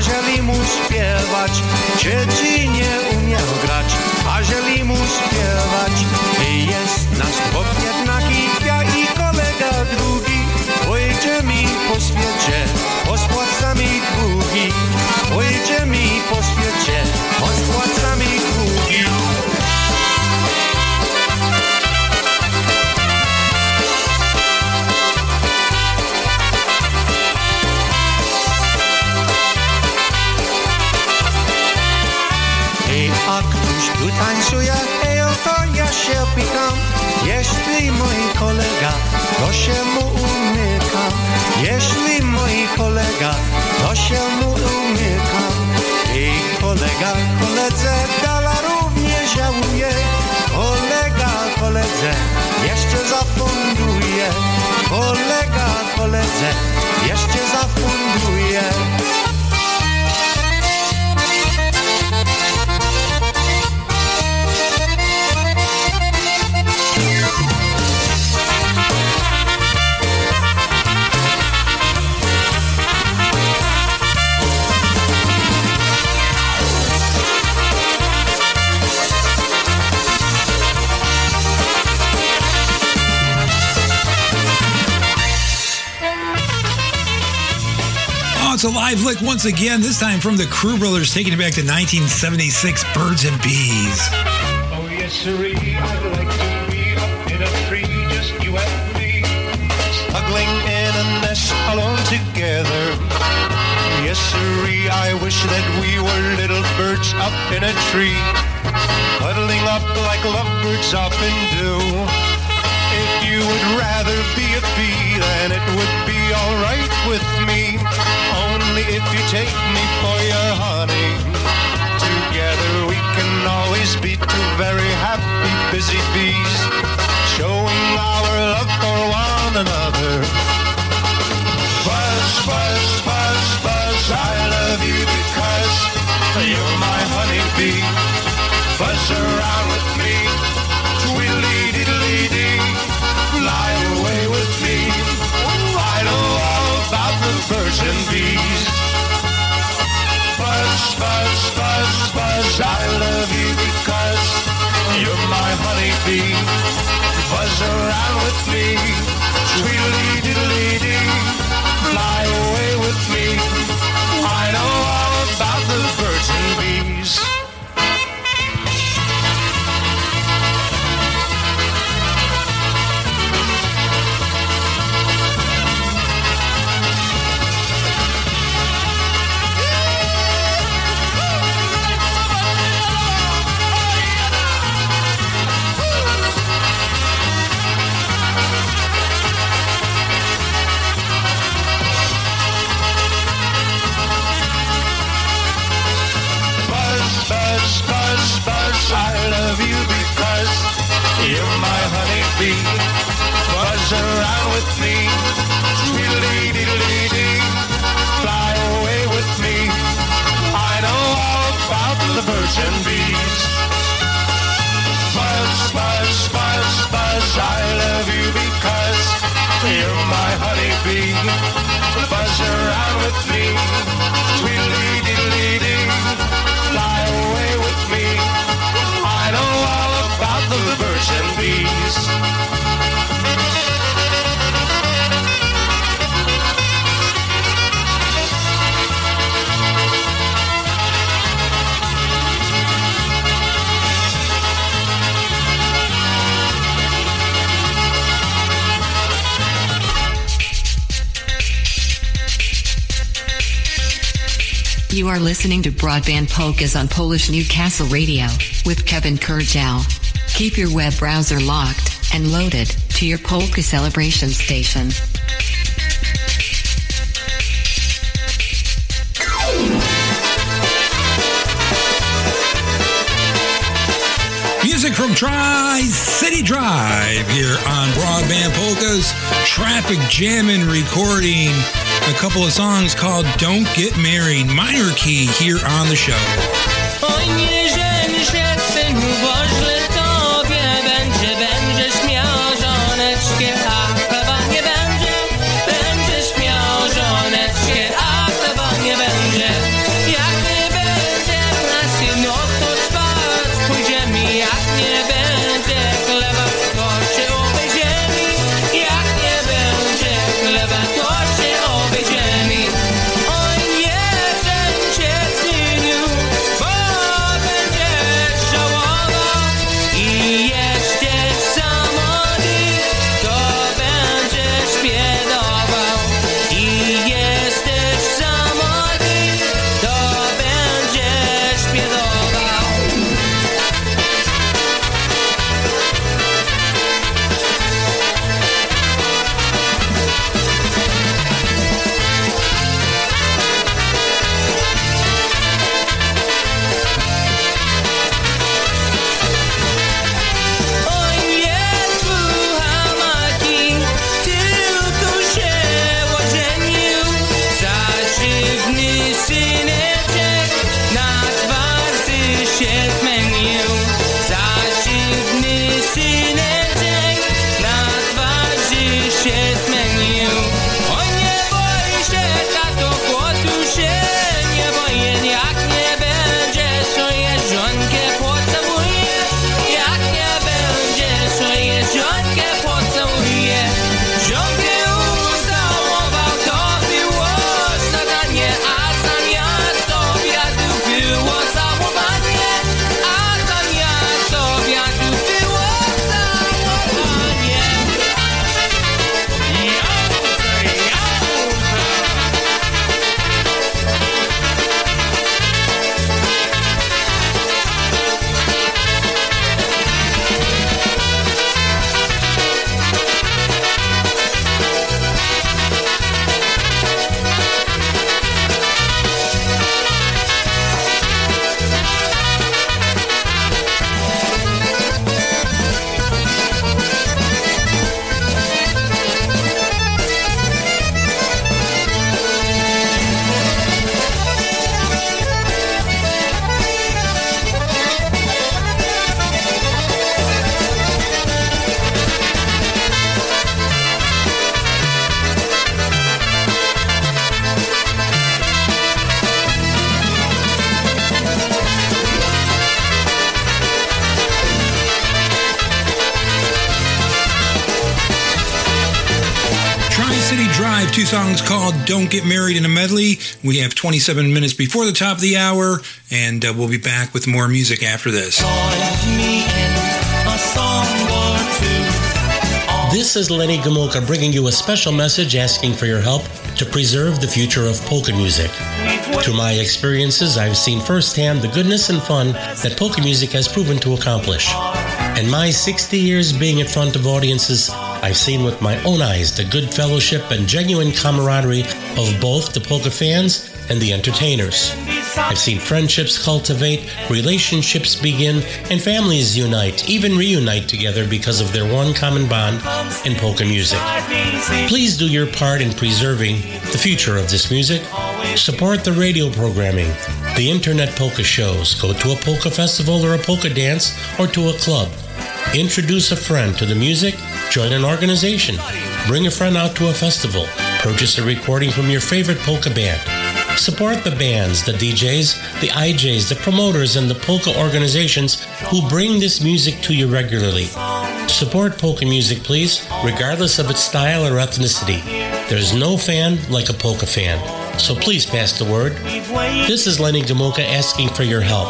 ażeli mu śpiewać, dzieci nie umiał grać, ażeli mu śpiewać. I jest nasz chłop jednak i ja i kolega drugi, mi po świecie, pospłacamy długi, mi po świecie, pospłacamy któż tu tańcuje? Ej, o to ja się pytam. Jeśli mój kolega, to się mu umykam Jeśli mój kolega, to się mu umykam Ej, kolega, koledze, dala również żałuje. Kolega, koledze, jeszcze zafunduje. Kolega, koledze, jeszcze zafunduje it's a live lick once again, this time from the Krew Brothers, taking it back to 1976 Birds and Bees. Oh, yes, sirree, I'd like to be up in a tree, just you and me. Snuggling in a nest alone together. Yes, sirree, I wish that we were little birds up in a tree. Huddling up like lovebirds often do. If you would rather be a bee, then it would be alright with me. Only if you take me for your honey. Together we can always be two very happy, busy bees, showing our love for one another. Buzz, buzz, buzz, buzz, I love you because you're my honeybee. Buzz around honeybee. Buzz around with me, tweedly fly away with me. I know all about the bees. Buzz, buzz, buzz, buzz, I love you because you're my honeybee. Buzz around with me, tweedly You are listening to Broadband Polkas on Polish Newcastle Radio with Kevin Kurdziel. Keep your web browser locked and loaded to your polka celebration station. Music from Tri City Drive here on Broadband Polkas. Traffic Jammin' recording a couple of songs called Don't Get Married, minor key here on the show. Don't Get Married in a Medley. We have 27 minutes before the top of the hour, and uh, we'll be back with more music after this. This is Lenny Gomulka bringing you a special message asking for your help to preserve the future of polka music. Through my experiences, I've seen firsthand the goodness and fun that polka music has proven to accomplish. And my 60 years being in front of audiences, I've seen with my own eyes the good fellowship and genuine camaraderie of both the polka fans and the entertainers. I've seen friendships cultivate, relationships begin, and families unite, even reunite together because of their one common bond in polka music. Please do your part in preserving the future of this music. Support the radio programming, the internet polka shows, go to a polka festival or a polka dance, or to a club. Introduce a friend to the music, join an organization, bring a friend out to a festival, purchase a recording from your favorite polka band. Support the bands, the DJs, the IJs, the promoters, and the polka organizations who bring this music to you regularly. Support polka music, please, regardless of its style or ethnicity. There's no fan like a polka fan. So please pass the word. This is Lenny Gomulka asking for your help.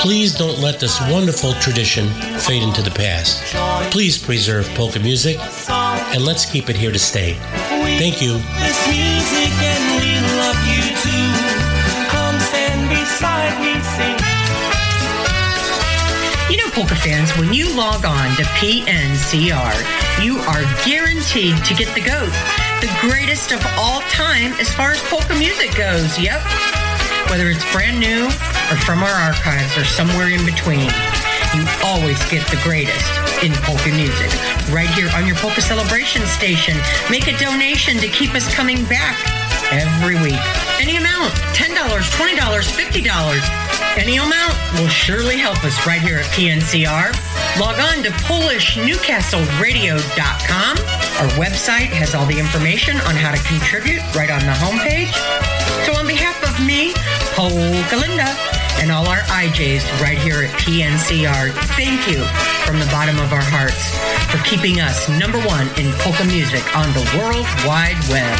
Please don't let this wonderful tradition fade into the past. Please preserve polka music and let's keep it here to stay. Thank you. This music and we love you too. Come stand beside me, sing. You know, polka fans, when you log on to PNCR, you are guaranteed to get the GOAT, the greatest of all time as far as polka music goes. Yep. Whether it's brand new or from our archives or somewhere in between, you always get the greatest in polka music. Right here on your Polka Celebration station. Make a donation to keep us coming back every week. Any amount $10, $20, $50. Any amount will surely help us right here at PNCR. Log on to PolishNewcastleRadio.com. Our website has all the information on how to contribute right on the homepage. So on behalf of me, Polka Galinda, and all our IJs right here at PNCR, thank you from the bottom of our hearts for keeping us number one in polka music on the World Wide Web.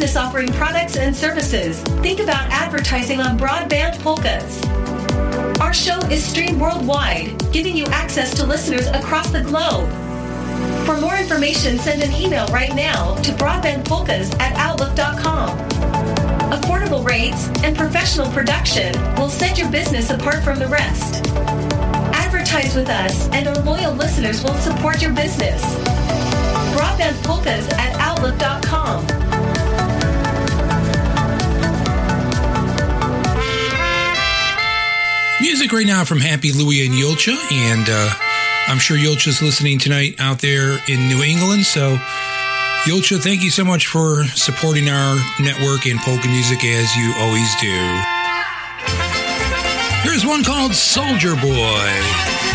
Business offering products and services, think about advertising on Broadband Polkas. Our show is streamed worldwide, giving you access to listeners across the globe. For more information, send an email right now to broadbandpolkas at outlook.com. Affordable rates and professional production will set your business apart from the rest. Advertise with us, and our loyal listeners will support your business. Broadband Polkas at Outlook.com. Music right now from Happy Louie and Julcia, and uh, I'm sure Julcia's listening tonight out there in New England. So, Julcia, thank you so much for supporting our network and polka music as you always do. Here's one called Soldier Boy.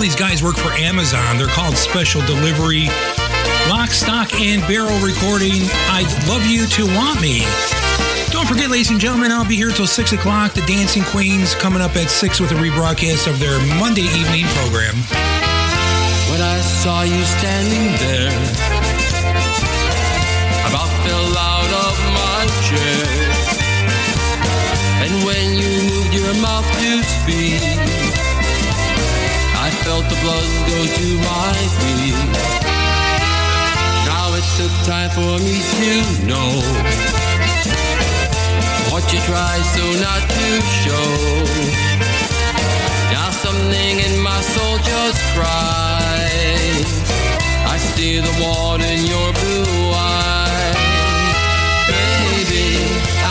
All these guys work for Amazon. They're called Special Delivery. Lock, Stock, and Barrel Recording. I'd love you to want me. Don't forget, ladies and gentlemen, I'll be here till 6 o'clock. The Dancing Queens coming up at 6 with a rebroadcast of their Monday evening program. When I saw you standing there, about fell out of my chair. And when you moved your mouth to speak, I felt the blood go to my feet. Now it took time for me to know what you tried so not to show. Now something in my soul just cries. I see the water in your blue eyes. Baby, I'd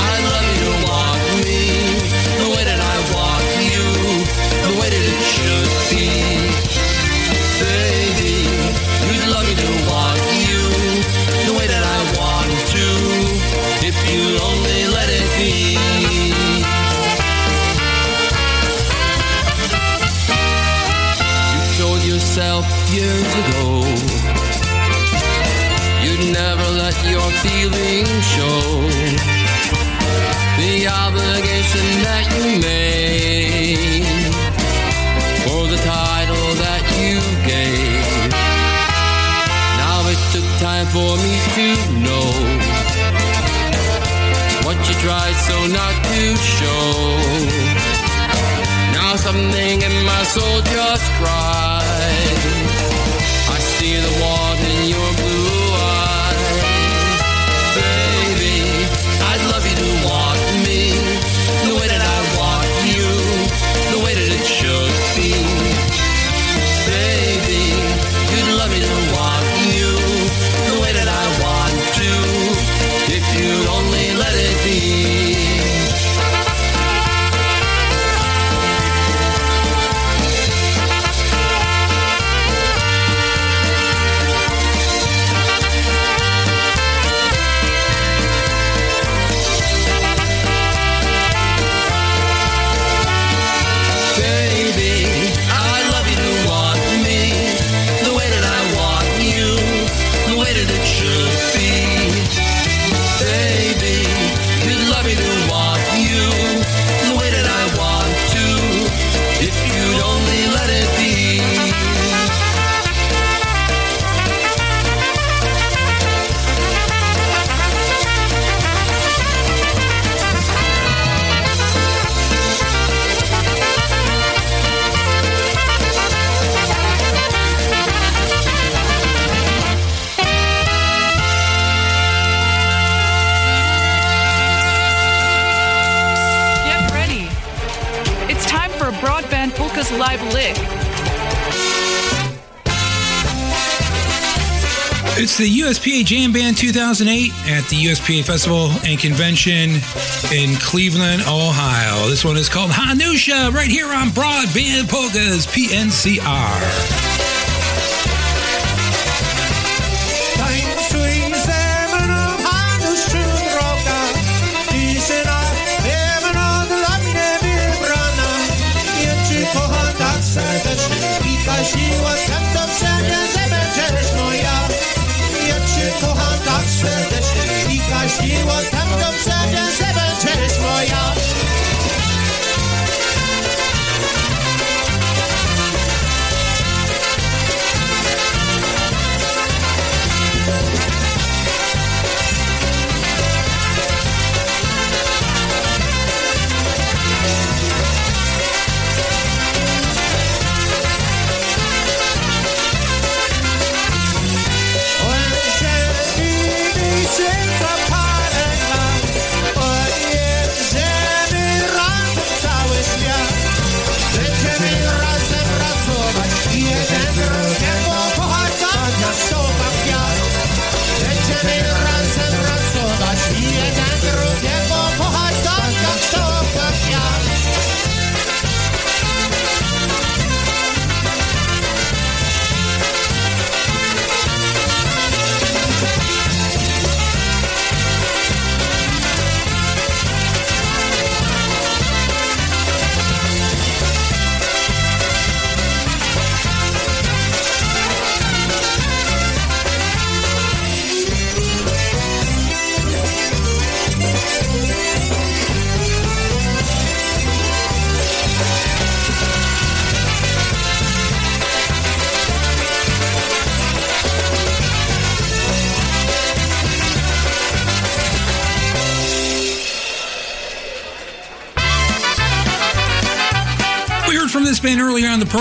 years ago you'd never let your feelings show the obligation that you made for the title that you gave. Now it took time for me to know what you tried so not to show. Now something in my soul just cries. I see the water The USPA Jam Band 2008 at the USPA Festival and Convention in Cleveland, Ohio. This one is called Hanusha right here on Broadband Polkas PNCR.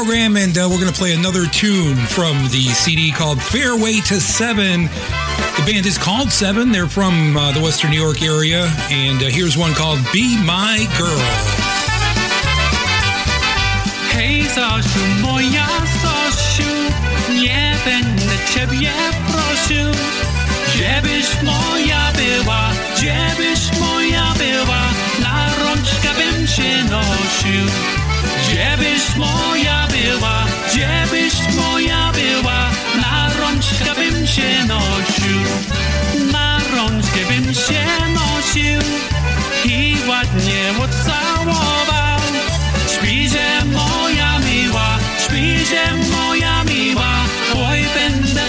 program, and uh, we're going to play another tune from the CD called Fairway to Seven. The band is called Seven. They're from uh, the Western New York area, and uh, here's one called Be My Girl. Ciebie prosił, moja była, moja była, na rączka bym się nosił. Gdziebyś moja była, gdziebyś moja była, na rączkę bym się nosił, na rączkę bym się nosił i ładnie odcałował. Śpiże moja miła, śpiże moja miła, oj będę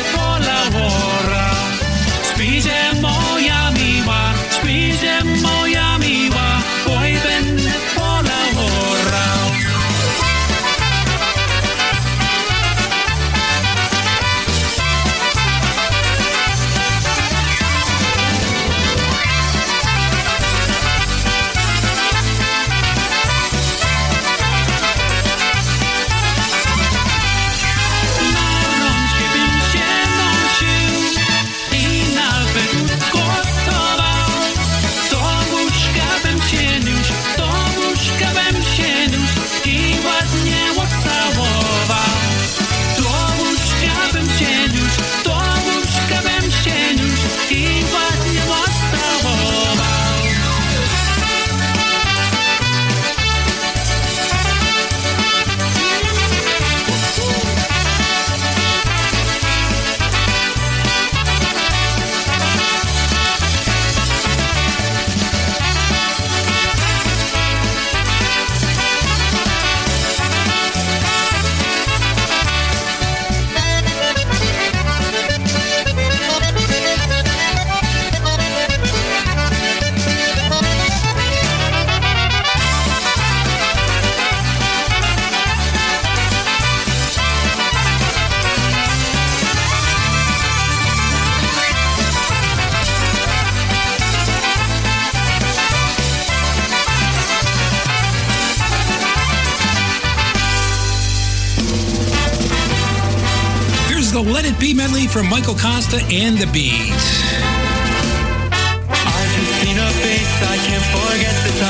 B medley from Michael Costa and the Beats. Face, I can't forget the time.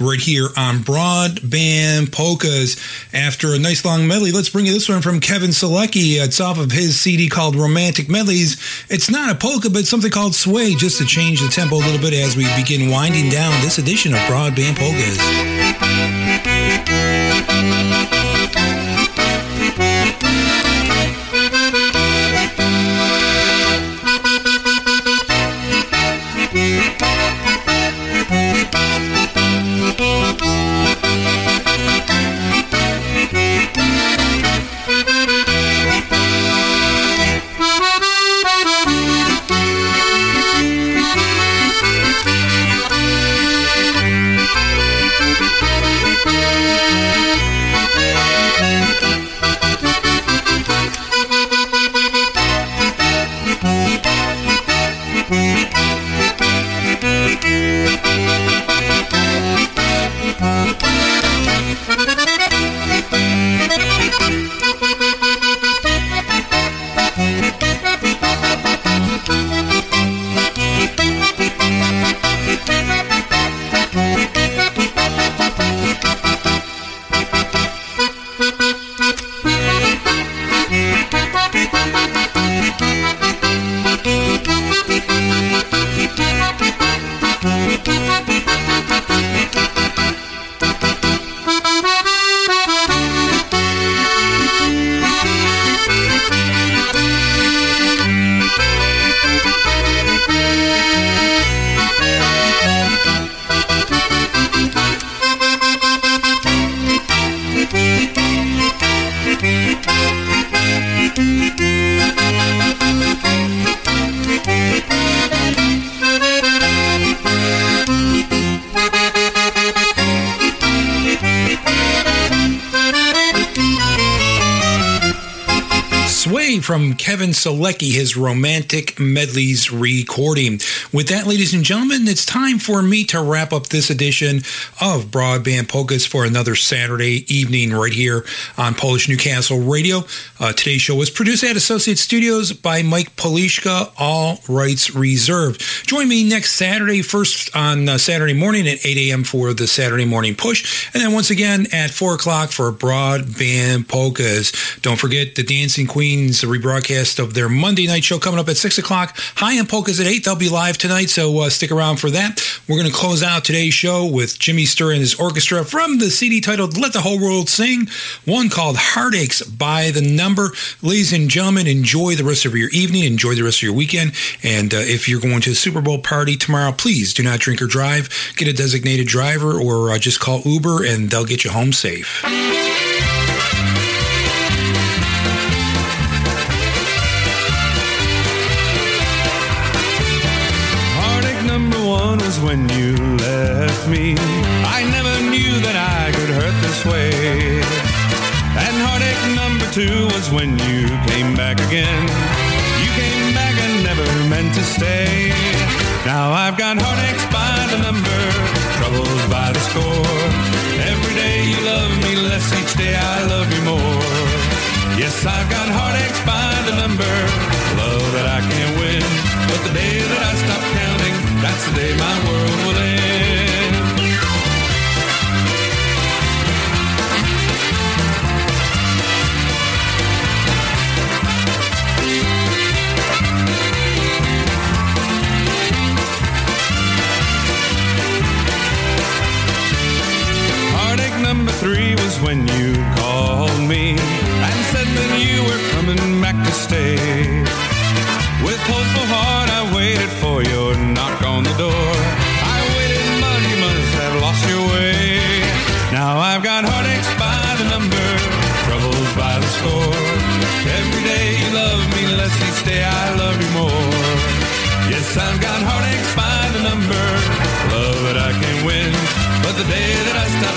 Right here on Broadband Polkas. After a nice long medley, let's bring you this one from Kevin Selecki. It's off of his CD called Romantic Medleys. It's not a polka, but something called Sway, just to change the tempo a little bit as we begin winding down this edition of Broadband Polkas. Kevin Selecki, his romantic medleys recording. With that, ladies and gentlemen, it's time for me to wrap up this edition of Broadband Polkas for another Saturday evening right here on Polish Newcastle Radio. Uh, today's show was produced at Associate Studios by Mike Polishka, all rights reserved. Join me next Saturday, first on uh, Saturday morning at 8 a.m. for the Saturday morning push, and then once again at 4 o'clock for Broadband Polkas. Don't forget the Dancing Queens, the of their Monday night show coming up at 6 o'clock. High End Polkas at 8. They'll be live tonight, so uh, stick around for that. We're going to close out today's show with Jimmy Sturr and his orchestra from the CD titled Let the Whole World Sing, one called Heartaches by the Number. Ladies and gentlemen, enjoy the rest of your evening, enjoy the rest of your weekend, and uh, if you're going to a Super Bowl party tomorrow, please do not drink or drive. Get a designated driver or uh, just call Uber and they'll get you home safe. When you left me. I never knew that I could hurt this way. And heartache number two was when you came back again. You came back and never meant to stay. Now I've got heartaches by the number, troubles by the score. Every day you love me less, each day I love you more. Yes, I've got heartaches by the number, love that I can't win. But the day that I the my world will end. Heartache number three was when you called me and said that you were coming back to stay. Now I've got heartaches by the number, troubles by the score. Every day you love me less, each day I love you more. Yes, I've got heartaches by the number, love that I can win. But the day that I stop